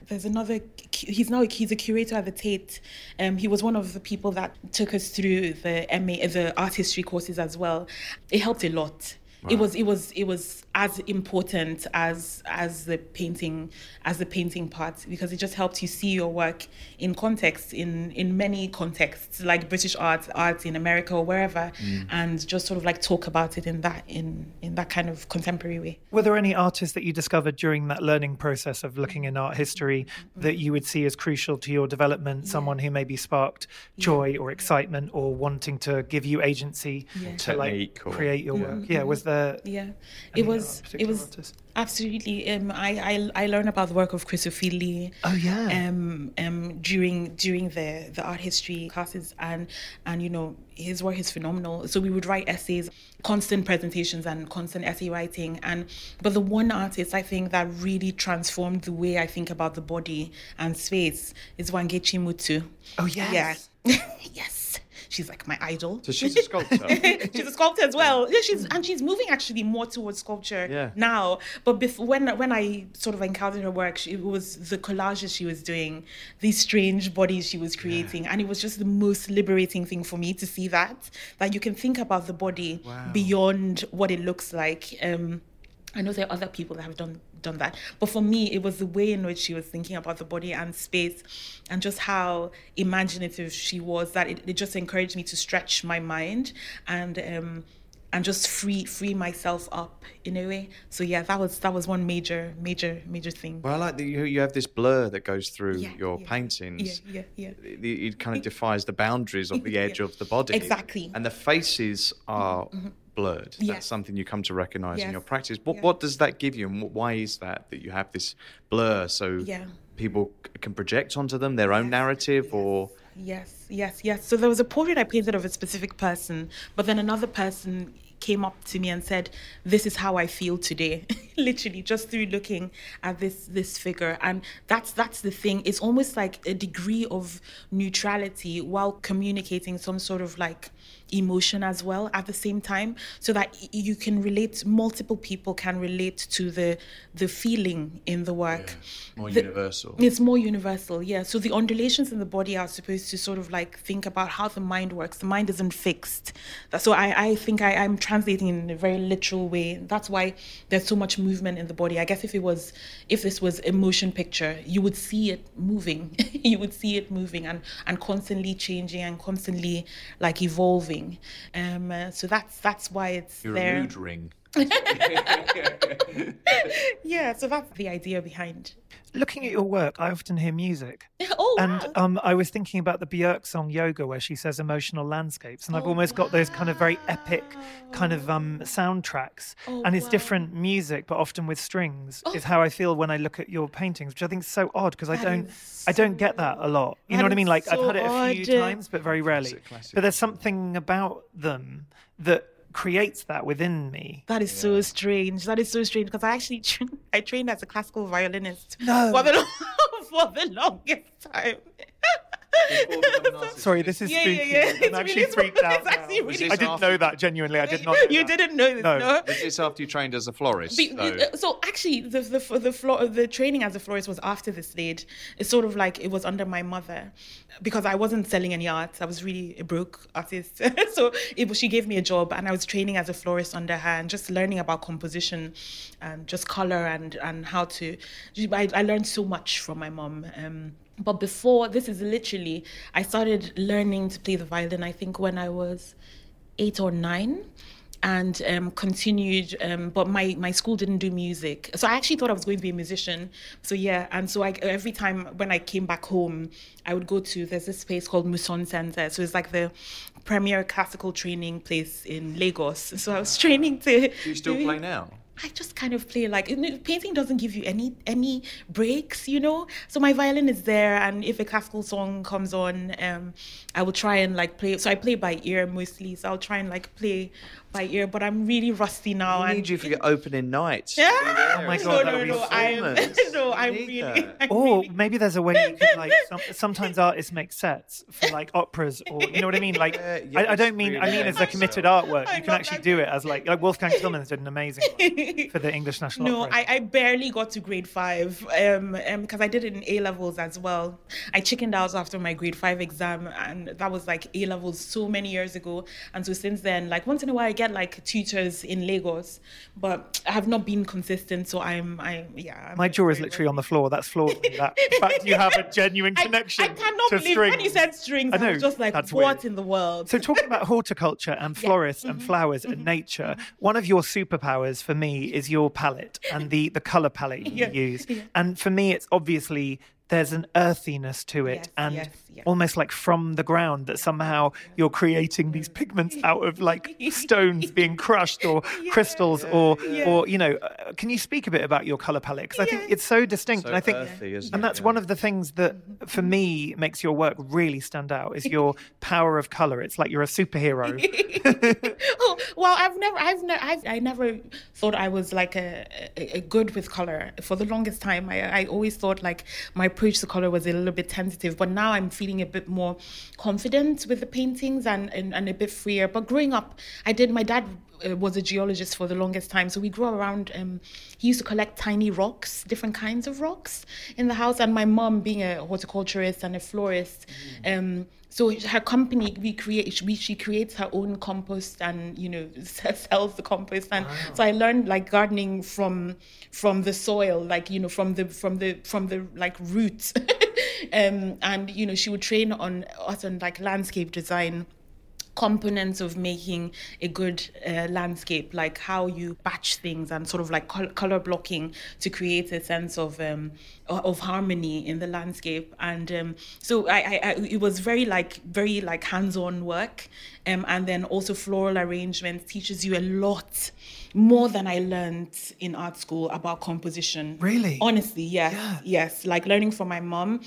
there's another. He's now he's a curator at the Tate. Um. He was one of the people that took us through the MA, the art history courses as well. It helped a lot. It was it was it was as important as as the painting as the painting part because it just helped you see your work in context in in many contexts like British art art in America or wherever mm. and just sort of like talk about it in that in in that kind of contemporary way.
Were there any artists that you discovered during that learning process of looking in art history that you would see as crucial to your development? Someone who maybe sparked joy or excitement or wanting to give you agency to like
or-
create your mm, work? Mm, yeah, was there?
Yeah, it was it was
artist?
absolutely. Um, I, I I learned about the work of Chris Ofili.
Oh, yeah.
Um, um, during during the the art history classes, and and you know his work is phenomenal. So we would write essays, constant presentations, and constant essay writing. And but the one artist I think that really transformed the way I think about the body and space is Wangechi Mutu.
Oh, yes.
Yeah. yes. She's like my idol.
So she's a sculptor.
she's a sculptor as well. Yeah, she's and she's moving actually more towards sculpture
Yeah.
now. But before, when when I sort of encountered her work, she, it was the collages she was doing, these strange bodies she was creating, and it was just the most liberating thing for me to see that that you can think about the body beyond what it looks like. Um, I know there are other people that have done done that, but for me, it was the way in which she was thinking about the body and space, and just how imaginative she was. That it, it just encouraged me to stretch my mind and um, and just free free myself up in a way. So yeah, that was that was one major major major thing.
Well, I like that you, you have this blur that goes through
Yeah,
your
yeah.
paintings.
Yeah, yeah, yeah.
It, it kind of defies the boundaries of the
Yeah.
edge of the body.
Exactly. Mm-hmm.
And the faces are blurred.
Yes.
That's something you come to recognize in your practice. What,
Yeah.
what does that give you, and wh- why is that that you have this blur so
Yeah.
people c- can project onto them their own narrative or.
Yes, yes, yes. So there was a portrait I painted of a specific person, but then another person came up to me and said, "This is how I feel today." Literally, just through looking at this this figure, and that's that's the thing. It's almost like a degree of neutrality while communicating some sort of like emotion as well at the same time so that you can relate multiple people can relate to the the feeling in the work
more
The-
universal.
it's more universal, yeah. So the undulations in the body are supposed to sort of like think about how the mind works. The mind isn't fixed. So I, I think I, I'm translating in a very literal way. That's why there's so much movement in the body. I guess if it was, if this was a motion picture, you would see it moving. you would see it moving and and constantly changing and constantly like evolving. Um. uh, so that's that's why it's
You're
there.
mood ring.
Yeah. So that's the idea behind.
Looking at your work, I often hear music.
Oh.
And
wow.
um, I was thinking about the Björk song Jóga, where she says emotional landscapes. And I've
Oh,
almost got those kind of very epic kind of um, soundtracks.
Oh,
and it's
wow.
different music, but often with strings, is how I feel when I look at your paintings, which I think is so odd because I don't
is
I don't get that a lot. You know what I mean?
is
Like I've had it a few
odd.
times, but very rarely.
Classic, classic.
But there's something about them that creates that within me.
That is so strange. That is so strange because I actually tra- I trained as a classical violinist
No.
for the lo- for the longest time.
Sorry, this is
Yeah,
spooky.
yeah, yeah.
I'm
It's
actually
really-
freaked out.
actually
now.
really
I didn't
after-
know that genuinely. I did not. know
you
that.
didn't know this,
No.
no?
But it's after you trained as a florist.
Be- uh, so actually, the the the, floor, the training as a florist was after the Slade. It's sort of like it was under my mother, because I wasn't selling any art. I was really a broke artist. so it was, she gave me a job, and I was training as a florist under her, and just learning about composition, and just color and and how to. I, I learned so much from my mom. Um, but before this is literally, I started learning to play the violin. I think when I was eight or nine and um, continued. Um, but my my school didn't do music, so I actually thought I was going to be a musician. So yeah, and so I, every time when I came back home, I would go to there's this place called Muson Center. So it's like the premier classical training place in Lagos. So I was training to.
Do you still play now?
I just kind of play like painting doesn't give you any any breaks, you know. So my violin is there, and if a classical song comes on, um, I will try and like play. So I play by ear mostly. So I'll try and like play by ear, but I'm really rusty now.
We need you for your opening night.
Yeah.
Oh my God,
no,
that would
no,
be
no, I'm,
performance.
no, I'm really.
that.
I'm
Or
really-
maybe there's a way you could like. Some, sometimes artists make sets for like operas, or you know what I mean. Like,
Yeah, yeah,
I, I don't
it's
mean. I mean as a
nice.
committed artwork.
I
You can actually
that-
do it as like like Wolfgang Tillmans did an amazing one for the English National
No, I, I barely got to grade five um, um, because I did it in A levels as well. I chickened out after my grade five exam, and that was like A levels so many years ago. And so since then, like once in a while, I get like tutors in Lagos, but I have not been consistent. So I'm, I yeah. I'm
My jaw is literally on the floor. That's me. That fact you have a genuine connection.
I cannot
to
believe
strings.
when you said strings.
I
I,
know,
was just like, what
weird.
in the world?
So talking about horticulture and florists
Mm-hmm.
and flowers and nature, one of your superpowers for me is your palette and the the color palette you
Yeah,
use.
yeah.
And for me, it's obviously there's an earthiness to it
Yes,
and
yes, yes.
almost like from the ground that somehow you're creating these pigments out of like stones being crushed or crystals or or you know uh, can you speak a bit about your color palette because i think it's so distinct
So
and i think
earthy, isn't
and
it?
that's
Yeah.
one of the things that for me makes your work really stand out is your power of color it's like you're a superhero
oh, well, I've never, I've never, I've, I never thought I was like a, a, a good with color. For the longest time, I, I always thought like my approach to color was a little bit tentative. But now I'm feeling a bit more confident with the paintings and, and, and a bit freer. But growing up, I did. My dad uh, was a geologist for the longest time, so we grew around. Um, he used to collect tiny rocks, different kinds of rocks in the house. And my mom, being a horticulturist and a florist, um, so her company we create we, she creates her own compost and you know sells the compost and so i learned like gardening from from the soil like you know from the from the from the like roots um and you know she would train on us on like landscape design components of making a good uh, landscape, like how you batch things and sort of like col- color blocking to create a sense of um, of harmony in the landscape. And um, so I, I, I, it was very like very like hands-on work, um, and then also floral arrangements teaches you a lot more than I learned in art school about composition.
Really?
Honestly, yes, yes. Like learning from my mom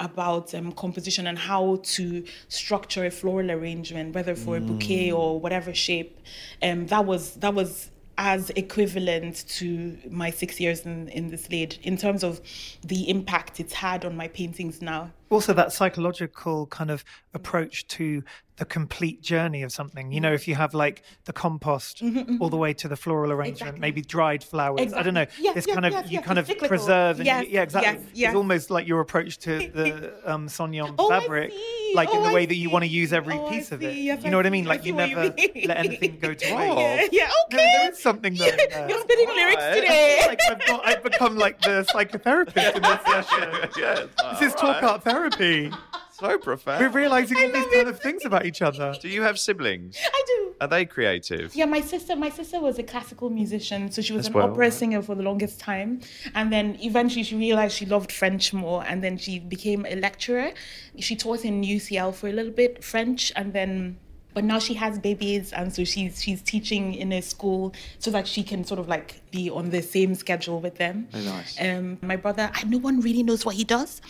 about um, composition and how to structure a floral arrangement, whether for a bouquet or whatever shape. Um, that was that was as equivalent to my six years in, in the Slade in terms of the impact it's had on my paintings now.
Also that psychological kind of approach to the complete journey of something you know if you have like the compost all the way to the floral arrangement
Mm-hmm, Exactly.
maybe dried flowers i don't know
Exactly. Yes,
this
yes,
kind of
yes,
you
yes,
kind of
cyclical.
preserve and
Yes,
you, yeah exactly
yes, yes.
it's almost like your approach to the um sanyan
Oh,
fabric like in
Oh,
the
I
way that you want to use every
Oh,
piece of it.
Yes,
you know what i mean like you
what you
never let anything go to
Oh.
waste
Yeah, yeah,
No,
okay.
there is something there.
You're spitting lyrics today.
like I've, got, I've become like the psychotherapist in this session.
yeah,
This is talk art therapy.
so profound.
We're realizing all these kind of things about each other.
Do you have siblings?
I do.
Are they creative?
Yeah, my sister. My sister was a classical musician, so she was
As
an
well,
opera
right.
singer for the longest time, and then eventually she realized she loved French more, and then she became a lecturer. She taught in UCL for a little bit French, and then. But now she has babies, and so she's she's teaching in a school so that she can sort of like be on the same schedule with them.
Very nice.
Um, my brother, I, no one really knows what he does,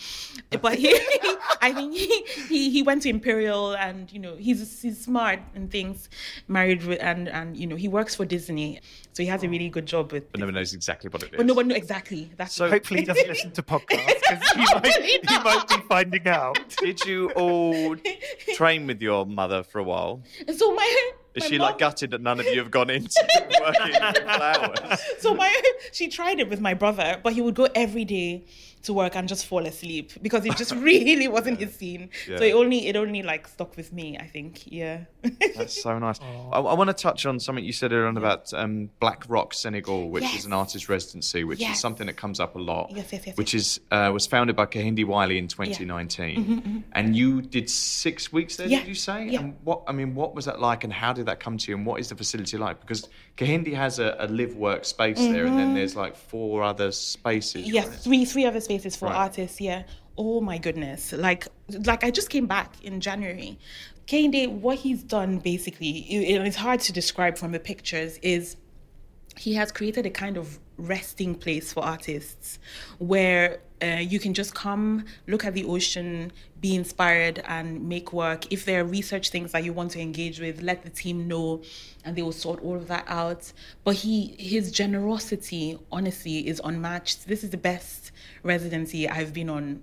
but he, I think he, he he went to Imperial, and you know he's he's smart and things. Married with, and and you know he works for Disney, so he has a really good job with.
But no one knows exactly what it is.
But no one knows exactly. That's
So-
Hopefully, he doesn't listen to podcasts because he might, he might be finding out.
Did you all train with your mother for a while?
so my.
Is
my
she
mom-
like gutted that none of you have gone into working flowers?
so my she tried it with my brother, but he would go every day to work and just fall asleep because it just really wasn't his scene.
Yeah.
So it only it only like stuck with me. I think. Yeah.
That's so nice. I, I want to touch on something you said earlier on about um, Black Rock Senegal, which
Yes.
is an artist residency, which is something that comes up a lot.
Yes, yes, yes,
Which
yes.
is uh, was founded by Kehinde Wiley in 2019, and you did six weeks there.
Mm-hmm, Yeah,
Did you say?
yeah.
And what I mean, what was that like, and how did that come to you, and what is the facility like? Because Kehinde has a, a live work space there, and then there's like four other spaces.
Mm-hmm. Yes,
right?
three three other spaces for
Right.
artists. Yeah. Oh my goodness! Like like I just came back in January. Kehinde, what he's done basically, it- it's hard to describe from the pictures, is he has created a kind of resting place for artists where uh, you can just come look at the ocean be inspired and make work if there are research things that you want to engage with let the team know and they will sort all of that out but he his generosity honestly is unmatched this is the best residency i've been on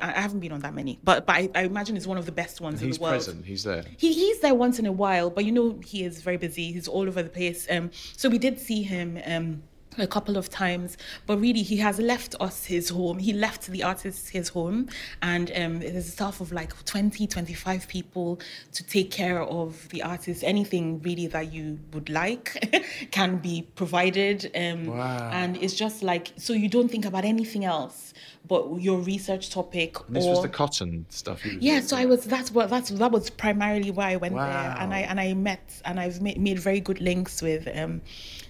i haven't been on that many but but i, I imagine it's one of the best ones in the world He's
present. He's there.
he, he's there once in a while, but you know he is very busy. He's all over the place. Um, so we did see him um, a couple of times, but really he has left us his home. He left the artists his home, and um, there's a staff of like 20, 25 people to take care of the artists. Anything really that you would like can be provided. Um,
Wow.
And it's just like so you don't think about anything else but your research topic.
And this
or,
was the cotton stuff. You
yeah, so I was. That's what. That's that was primarily why I went there, and I and I met and I've made, made very good links with um,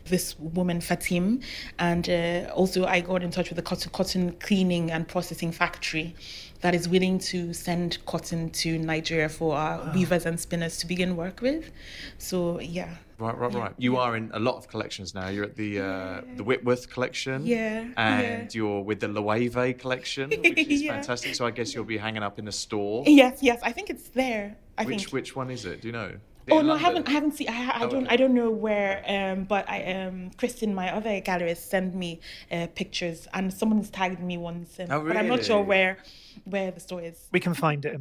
this woman Fatim, and uh, also I got in touch with the cotton, cotton cleaning and processing factory that is willing to send cotton to Nigeria for our weavers and spinners to begin work with. So yeah.
Right, right, right. You are in a lot of collections now. You're at the uh, the Whitworth collection.
Yeah,
And you're with the Loewe collection, which is
Yeah.
fantastic. So I guess you'll be hanging up in a store.
Yes, yes. I think it's there. I
Which
think.
which one is it? Do you know?
Oh
in
no, I haven't. I haven't seen. I, I
Oh,
don't.
okay.
I don't know where. Um, but I um, Kristin, my other gallerist, sent me uh, pictures, and someone's tagged me once. Um,
Oh,
But I'm not sure where where the store is.
We can find it.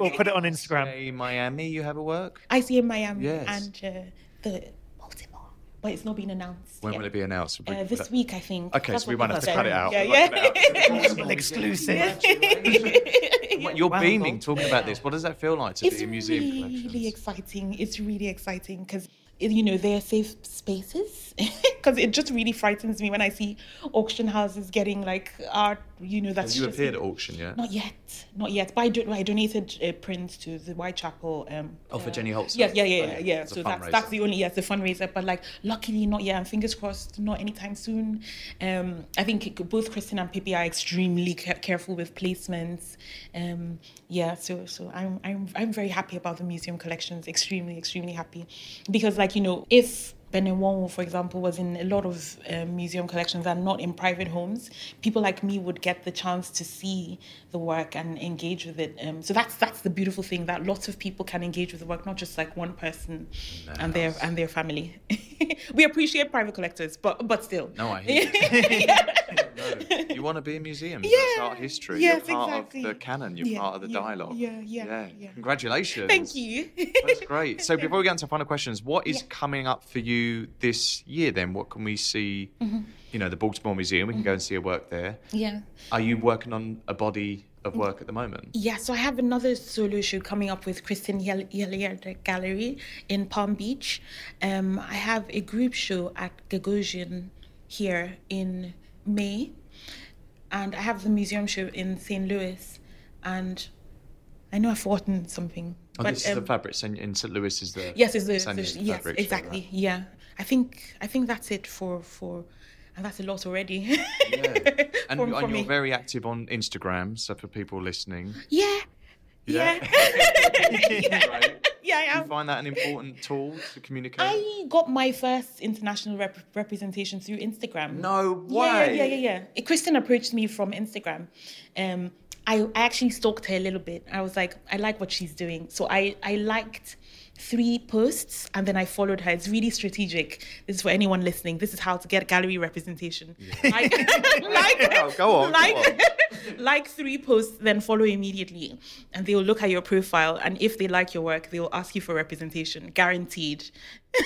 we'll put it on Instagram.
Say Miami, you have a work.
I see in Miami
Yes.
and uh, the Baltimore, but it's not been announced.
When
yet.
will it be announced?
Uh, this week, I think.
Okay,
That's
so we
what
won't have to cut it out.
Yeah, yeah.
Exclusive.
You're
Wow.
beaming talking about this. What does that feel like to
it's
be a museum
It's
really
exciting. It's really exciting because you know they're safe spaces. Because it just really frightens me when I see auction houses getting like art. You know that's
Have you
just
appeared at auction yet?
Not yet, not yet. But I, do, I donated uh, prints to the Whitechapel. Um,
Oh, for Jenny Holtz.
yeah, yeah, yeah, yeah. Yeah. So that's that's the only yes, the fundraiser. But like, luckily not yet. And fingers crossed, not anytime soon. Um, I think it- both Kristin and Pippy are extremely ca- careful with placements. Um, yeah, so so I'm I'm I'm very happy about the museum collections. Extremely, extremely happy, because like you know if. Ben Enwonwu, for example, was in a lot of um, museum collections and not in private homes. People like me would get the chance to see the work and engage with it. Um, so that's that's the beautiful thing that lots of people can engage with the work, not just like one person and their and their family. we appreciate private collectors, but but still.
No, I hear. You want to be museums. That's
Yeah.
art history.
Yes,
you're part
exactly.
of the canon. You're
Yeah,
part of the
yeah,
dialogue.
yeah, yeah, yeah.
Congratulations.
Thank you.
That's great. So before we get into final questions, what is
Yeah.
coming up for you this year then? What can we see?
Mm-hmm.
You know, the Baltimore Museum, we can go and see your work there.
yeah.
Are you working on a body of work at the moment?
Yeah, so I have another solo show coming up with Kristin Hjellegjerde Gallery in Palm Beach. Um, I have a group show at Gagosian here in May, and I have the museum show in St. Louis, and I know I've forgotten something.
Oh,
but,
this is the
um,
fabrics and in St. Louis is the
Yes, it's the,
San
the yes,
fabrics show,
exactly.
right?
Yeah, I think I think that's it for for, and that's a lot already.
Yeah. And,
for,
and
for
you're
me.
very active on Instagram, so for people listening.
Yeah.
Yeah.
Yeah.
Right.
Yeah, I
Do
am.
you find that an important tool to communicate?
I got my first international rep- representation through Instagram.
No way.
yeah, yeah, yeah. yeah. Kristin approached me from Instagram. Um, I, I actually stalked her a little bit. I was like, I like what she's doing. So I, I liked three posts and then I followed her. It's really strategic. This is for anyone listening. This is how to get gallery representation. Like, like,
Oh, go on, go
like,
on.
Like three posts, then follow immediately. And they will look at your profile. And if they like your work, they will ask you for representation, guaranteed.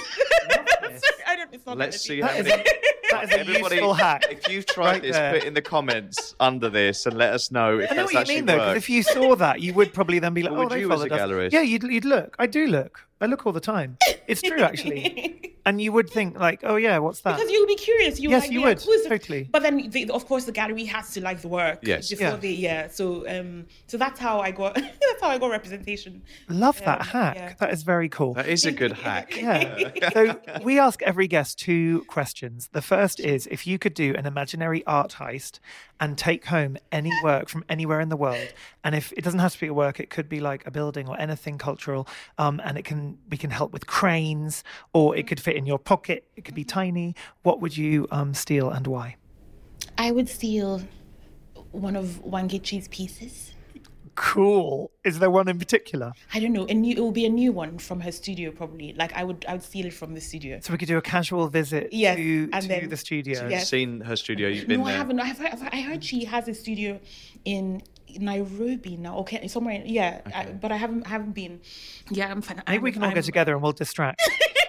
I don't, it's not
Let's see how
That is,
many.
That is a
Everybody,
useful hack.
if you've tried
right
this,
there.
put in the comments under this and let us know if
I know
that's
what you
actually
mean, though, 'cause if you saw that, you would probably then be like,
But
"Oh,
would
they
you as
followed
a
us."
gallerist?
Yeah, you'd you'd look. I do look. I look all the time. It's true, actually. and you would think like, "Oh yeah, what's that?"
Because you'll be curious. You
Yes,
like,
you
yeah,
would,
who's
totally.
But then, the, of course, the gallery has to like the work.
Yes.
Before
Yeah.
They, yeah. So, um, so that's how I got. that's how I got representation.
Love that
Um,
hack.
yeah.
That is very cool.
that is a good hack.
Yeah. so we ask every guest two questions. The first is if you could do an imaginary art heist and take home any work from anywhere in the world, and if it doesn't have to be a work, it could be like a building or anything cultural, um, and it can we can help with cranes, or it could fit in your pocket. It could be tiny. What would you um, steal and why?
I would steal one of Wangechi's pieces.
Cool. Is there one in particular?
I don't know. A new. It will be a new one from her studio, probably. Like I would. I would steal it from the studio.
So we could do a casual visit
Yes,
to,
and
to
then-
the studio.
Yes.
Seen her studio, you've been
no, I haven't. I've, I've, I heard she has a studio in Nairobi now. Okay, somewhere. Yeah, I, but I haven't. haven't been. Yeah, I'm fine.
Maybe we
I'm-
can all
I'm-
get together and we'll distract.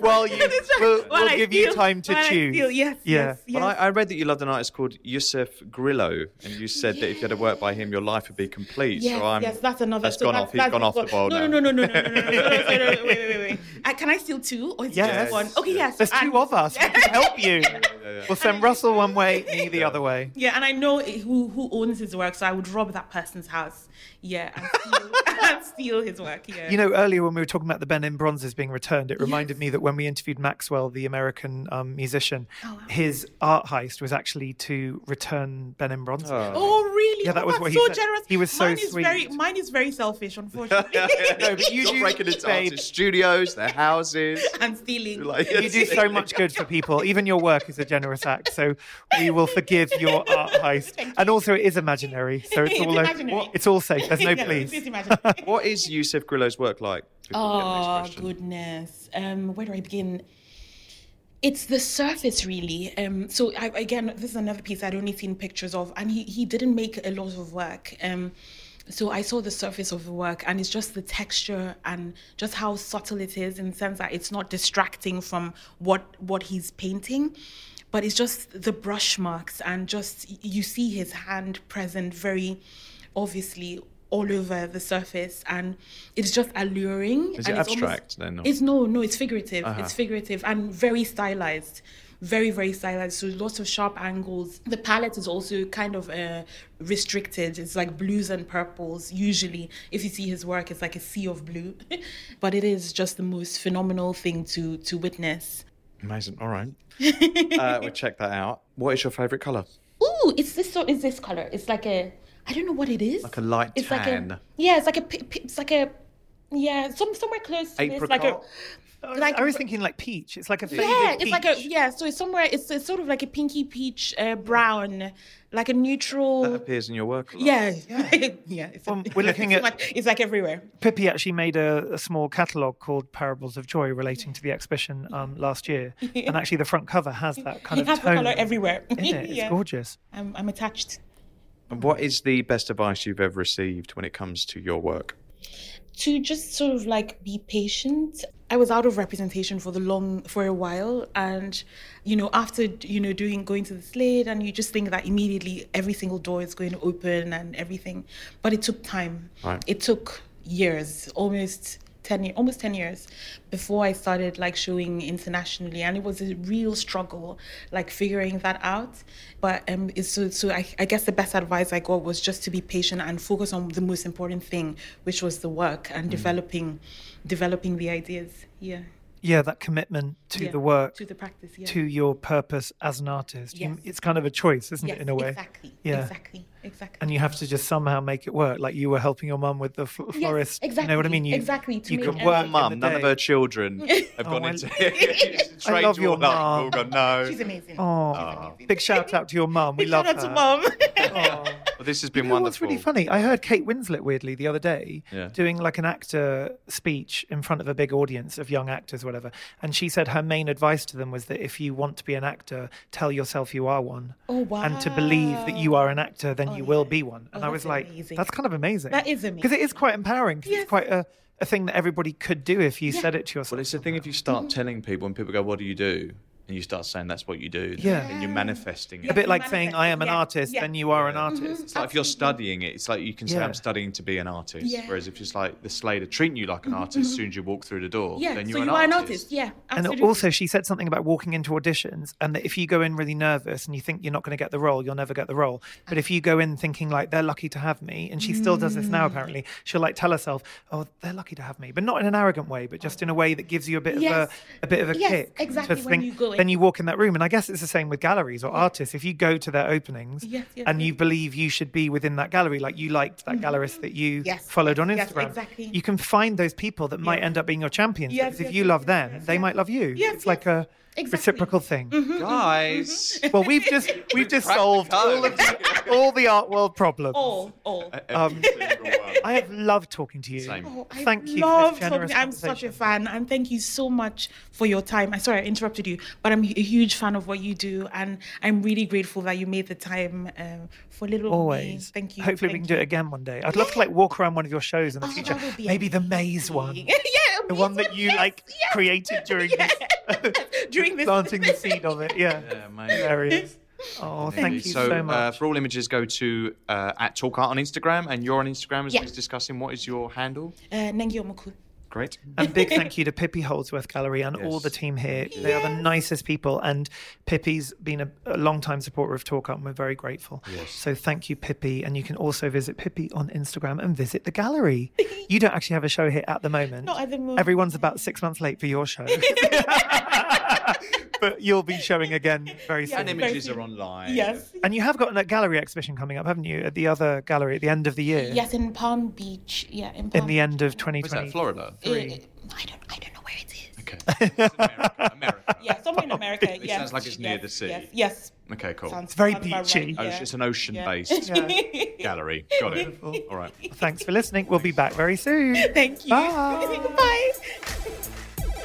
well, you, we'll, we'll
I
give you time to
while I
choose.
steal, Yes,
Yeah.
yes, yes.
But I, I read that you loved an artist called Yusuf Grillo, and you said that if you had to work by him, your life would be complete.
Yes,
so I'm,
yes, that's another.
That's
so
gone
that's,
off. He's
that's
gone off the
what-
ball
no,
now.
No, no, no, no, no, no, no, no, no, no, no, no, wait, wait, wait, wait. Uh, can I steal two or is
Yes.
just one? Okay, yes.
There's two of us. We can help you. We'll send Russell one way, me the other way.
Yeah, and I know who who owns his work, so I would rob that person's house. Yeah, and steal, and steal his work. Yeah.
You know, earlier when we were talking about the Benin bronzes being returned, it reminded me that when we interviewed Maxwell, the American um, musician,
Oh,
his art heist was actually to return Benin bronzes.
Oh really?
Yeah, that
Oh,
was
that's
what he
so
said.
generous.
He was so
mine is
sweet.
Very, mine is very selfish, unfortunately.
No, but you
You're
do,
breaking into
babe,
artists' studios, their houses.
and stealing.
Like,
you do so much good for people. Even your work is a generous act, so we will forgive your art heist. And also, it is imaginary, so it's
It's
all o-
imaginary.
it's all safe. There's no
Yeah,
please.
it's imaginary.
What is Yusuf Grillo's work like? Before we get
Oh
question?
Um, where do I begin? It's the surface, really. Um, so I, again, this is another piece I'd only seen pictures of, and he he didn't make a lot of work. Um, so I saw the surface of the work, and it's just the texture and just how subtle it is, in the sense that it's not distracting from what what he's painting, but it's just the brush marks and just you see his hand present very obviously all over the surface and it's just alluring
Is
and
it
it's almost-
abstract then, or-
it's no no it's figurative
Uh-huh.
it's figurative and very stylized very very stylized so lots of sharp angles the palette is also kind of uh, restricted it's like blues and purples usually if you see his work it's like a sea of blue but it is just the most phenomenal thing to to witness
Amazing. All right. uh, we'll check that out. What is your favourite colour?
Ooh, it's this so it's this color. It's like a I don't know what it is.
Like a light
it's Like
tan.
a, yeah, it's like a pi- pi- it's like a yeah, some somewhere close to this. Like a
Apricot?
like
I was thinking like peach. It's like a faded
yeah, it's like a yeah. So it's somewhere. It's, it's sort of like a pinky peach uh, brown, like a neutral.
That appears in your work. a lot.
Yeah, yeah. It's,
Um, we're looking
it's
at-
like, it's like everywhere.
Pippy actually made a, a small catalogue called Parables of Joy relating to the exhibition um, last year. And actually, the front cover has that kind
It
of
has the
tone
color everywhere.
in it. It's
Yeah.
gorgeous.
I'm I'm attached.
What is the best advice you've ever received when it comes to your work?
to just sort of like be patient. I was out of representation for the long for a while and you know after you know doing going to the Slade and you just think that immediately every single door is going to open and everything but it took time
Right.
it took years almost 10 years almost 10 years before I started like showing internationally and it was a real struggle like figuring that out. But um so so I, I guess the best advice I got was just to be patient and focus on the most important thing which was the work and developing developing the ideas. Yeah
Yeah, that commitment to
Yeah,
the work,
to the practice yeah
to your purpose as an artist. You-
Yes.
it's kind of a choice, isn't
yes,
it, in a way?
exactly
Yeah.
exactly exactly
And you have to just somehow make it work. Like you were helping your mum with the fl-
Yes,
florist. You know what I
exactly,
mean? You,
exactly, to
You can work
Poor mum, none of her children have gone
I-
into
I love your
mum.
Oh, mum.
All gone, no.
she's amazing
Oh, big shout out to your mum. We love
shout out
her.
to mom
Oh.
Well, this has been
You know
wonderful.
what's really funny? I heard Kate Winslet weirdly the other day
Yeah.
doing like an actor speech in front of a big audience of young actors, whatever. And she said her main advice to them was that if you want to be an actor, tell yourself you are one.
Oh,
And to believe that you are an actor, then oh, you will be one. And
Oh,
I was like,
amazing.
that's kind of amazing.
That is amazing
Because it is quite empowering.
Yes.
it's quite a, a thing that everybody could do if you said it to yourself.
Well, it's the thing if you start mm-hmm. telling people and people go, "What do you do?" And you start saying that's what you do,
Yeah.
and you're manifesting it.
A bit like saying, I am an
Yeah,
artist,
yeah.
then you are an artist. Mm-hmm.
It's like if you're studying it, it's like you can say
Yeah.
I'm studying to be an artist.
Yeah.
Whereas if it's like the Slater treating you like an mm-hmm. artist as mm-hmm. soon as you walk through the door,
Yeah,
then you're
you
an
are
artist.
an artist. Yeah,
And also, she said something about walking into auditions, and that if you go in really nervous and you think you're not going to get the role, you'll never get the role. But if you go in thinking like they're lucky to have me, and she still does this
Mm.
now apparently, she'll like tell herself, "Oh, they're lucky to have me," but not in an arrogant way, but just in a way that gives you a bit
Yes.
of a, a bit of a
Yes,
kick.
exactly,
To
when
think,
you go in.
then you walk in that room, and I guess it's the same with galleries or artists. If you go to their openings
Yes, yes,
and
yes.
you believe you should be within that gallery, like you liked that gallerist that you
Mm-hmm. Yes,
followed on
yes,
Instagram,
exactly.
you can find those people that might end up being your champions.
Yes,
because if you
yes,
love them,
yes,
they
yes.
might love you.
Yes,
it's like a
Exactly.
reciprocal thing.
Guys,
Well, we've just we've just
cracked the
solved all of the, all the art world problems.
all, all.
Um, I have loved talking to you.
Same.
Oh, I
Thank you for
love
this
talking- I'm such a fan, and thank you so much for your time. I'm sorry I interrupted you, but I'm a huge fan of what you do, and I'm really grateful that you made the time um, for little me.
Always.
Thank you.
Hopefully, we
thank
can do it again one day. I'd love to like walk around one of your shows in the
Oh,
future.
that would be
Maybe the maze one.
yeah,
The one that you
yes,
like
yes.
created during
Yeah.
this,
during this
planting the seed of it. Yeah,
Yeah, amazing.
hilarious. Oh, thank you
so,
so,
uh, for all images, go to uh, at Talk Art on Instagram, and you're on Instagram as
Yeah.
we was discussing. What is your handle?
Uh, Nengi Omuku.
Great.
And big thank you to Pippy Houldsworth Gallery and all the team here. They are the nicest people. And Pippy's been a, a long time supporter of Talk Art, and we're very grateful.
Yes.
So thank you, Pippy. And you can also visit Pippy on Instagram and visit the gallery. you don't actually have a show here at the moment.
Not at the moment.
Everyone's about six months late for your show. but you'll be showing again very soon.
And images are online.
Yes.
And you have got a gallery exhibition coming up, haven't you? At the other gallery at the end of the year.
Yes, in Palm Beach. Yeah, in Palm
In the end of
Was
2020.
that Florida?
Uh, I don't, I don't know where it is.
Okay. It's America. America.
Yeah, somewhere in America.
It
yes.
sounds like it's near
yes,
the sea.
Yes. yes.
Okay, cool.
Sounds,
very beachy.
Right,
Oh,
yeah.
it's an ocean-based
Yeah.
gallery. Got it. All right.
Thanks for listening. We'll be back very soon.
Thank you.
Bye.
Bye.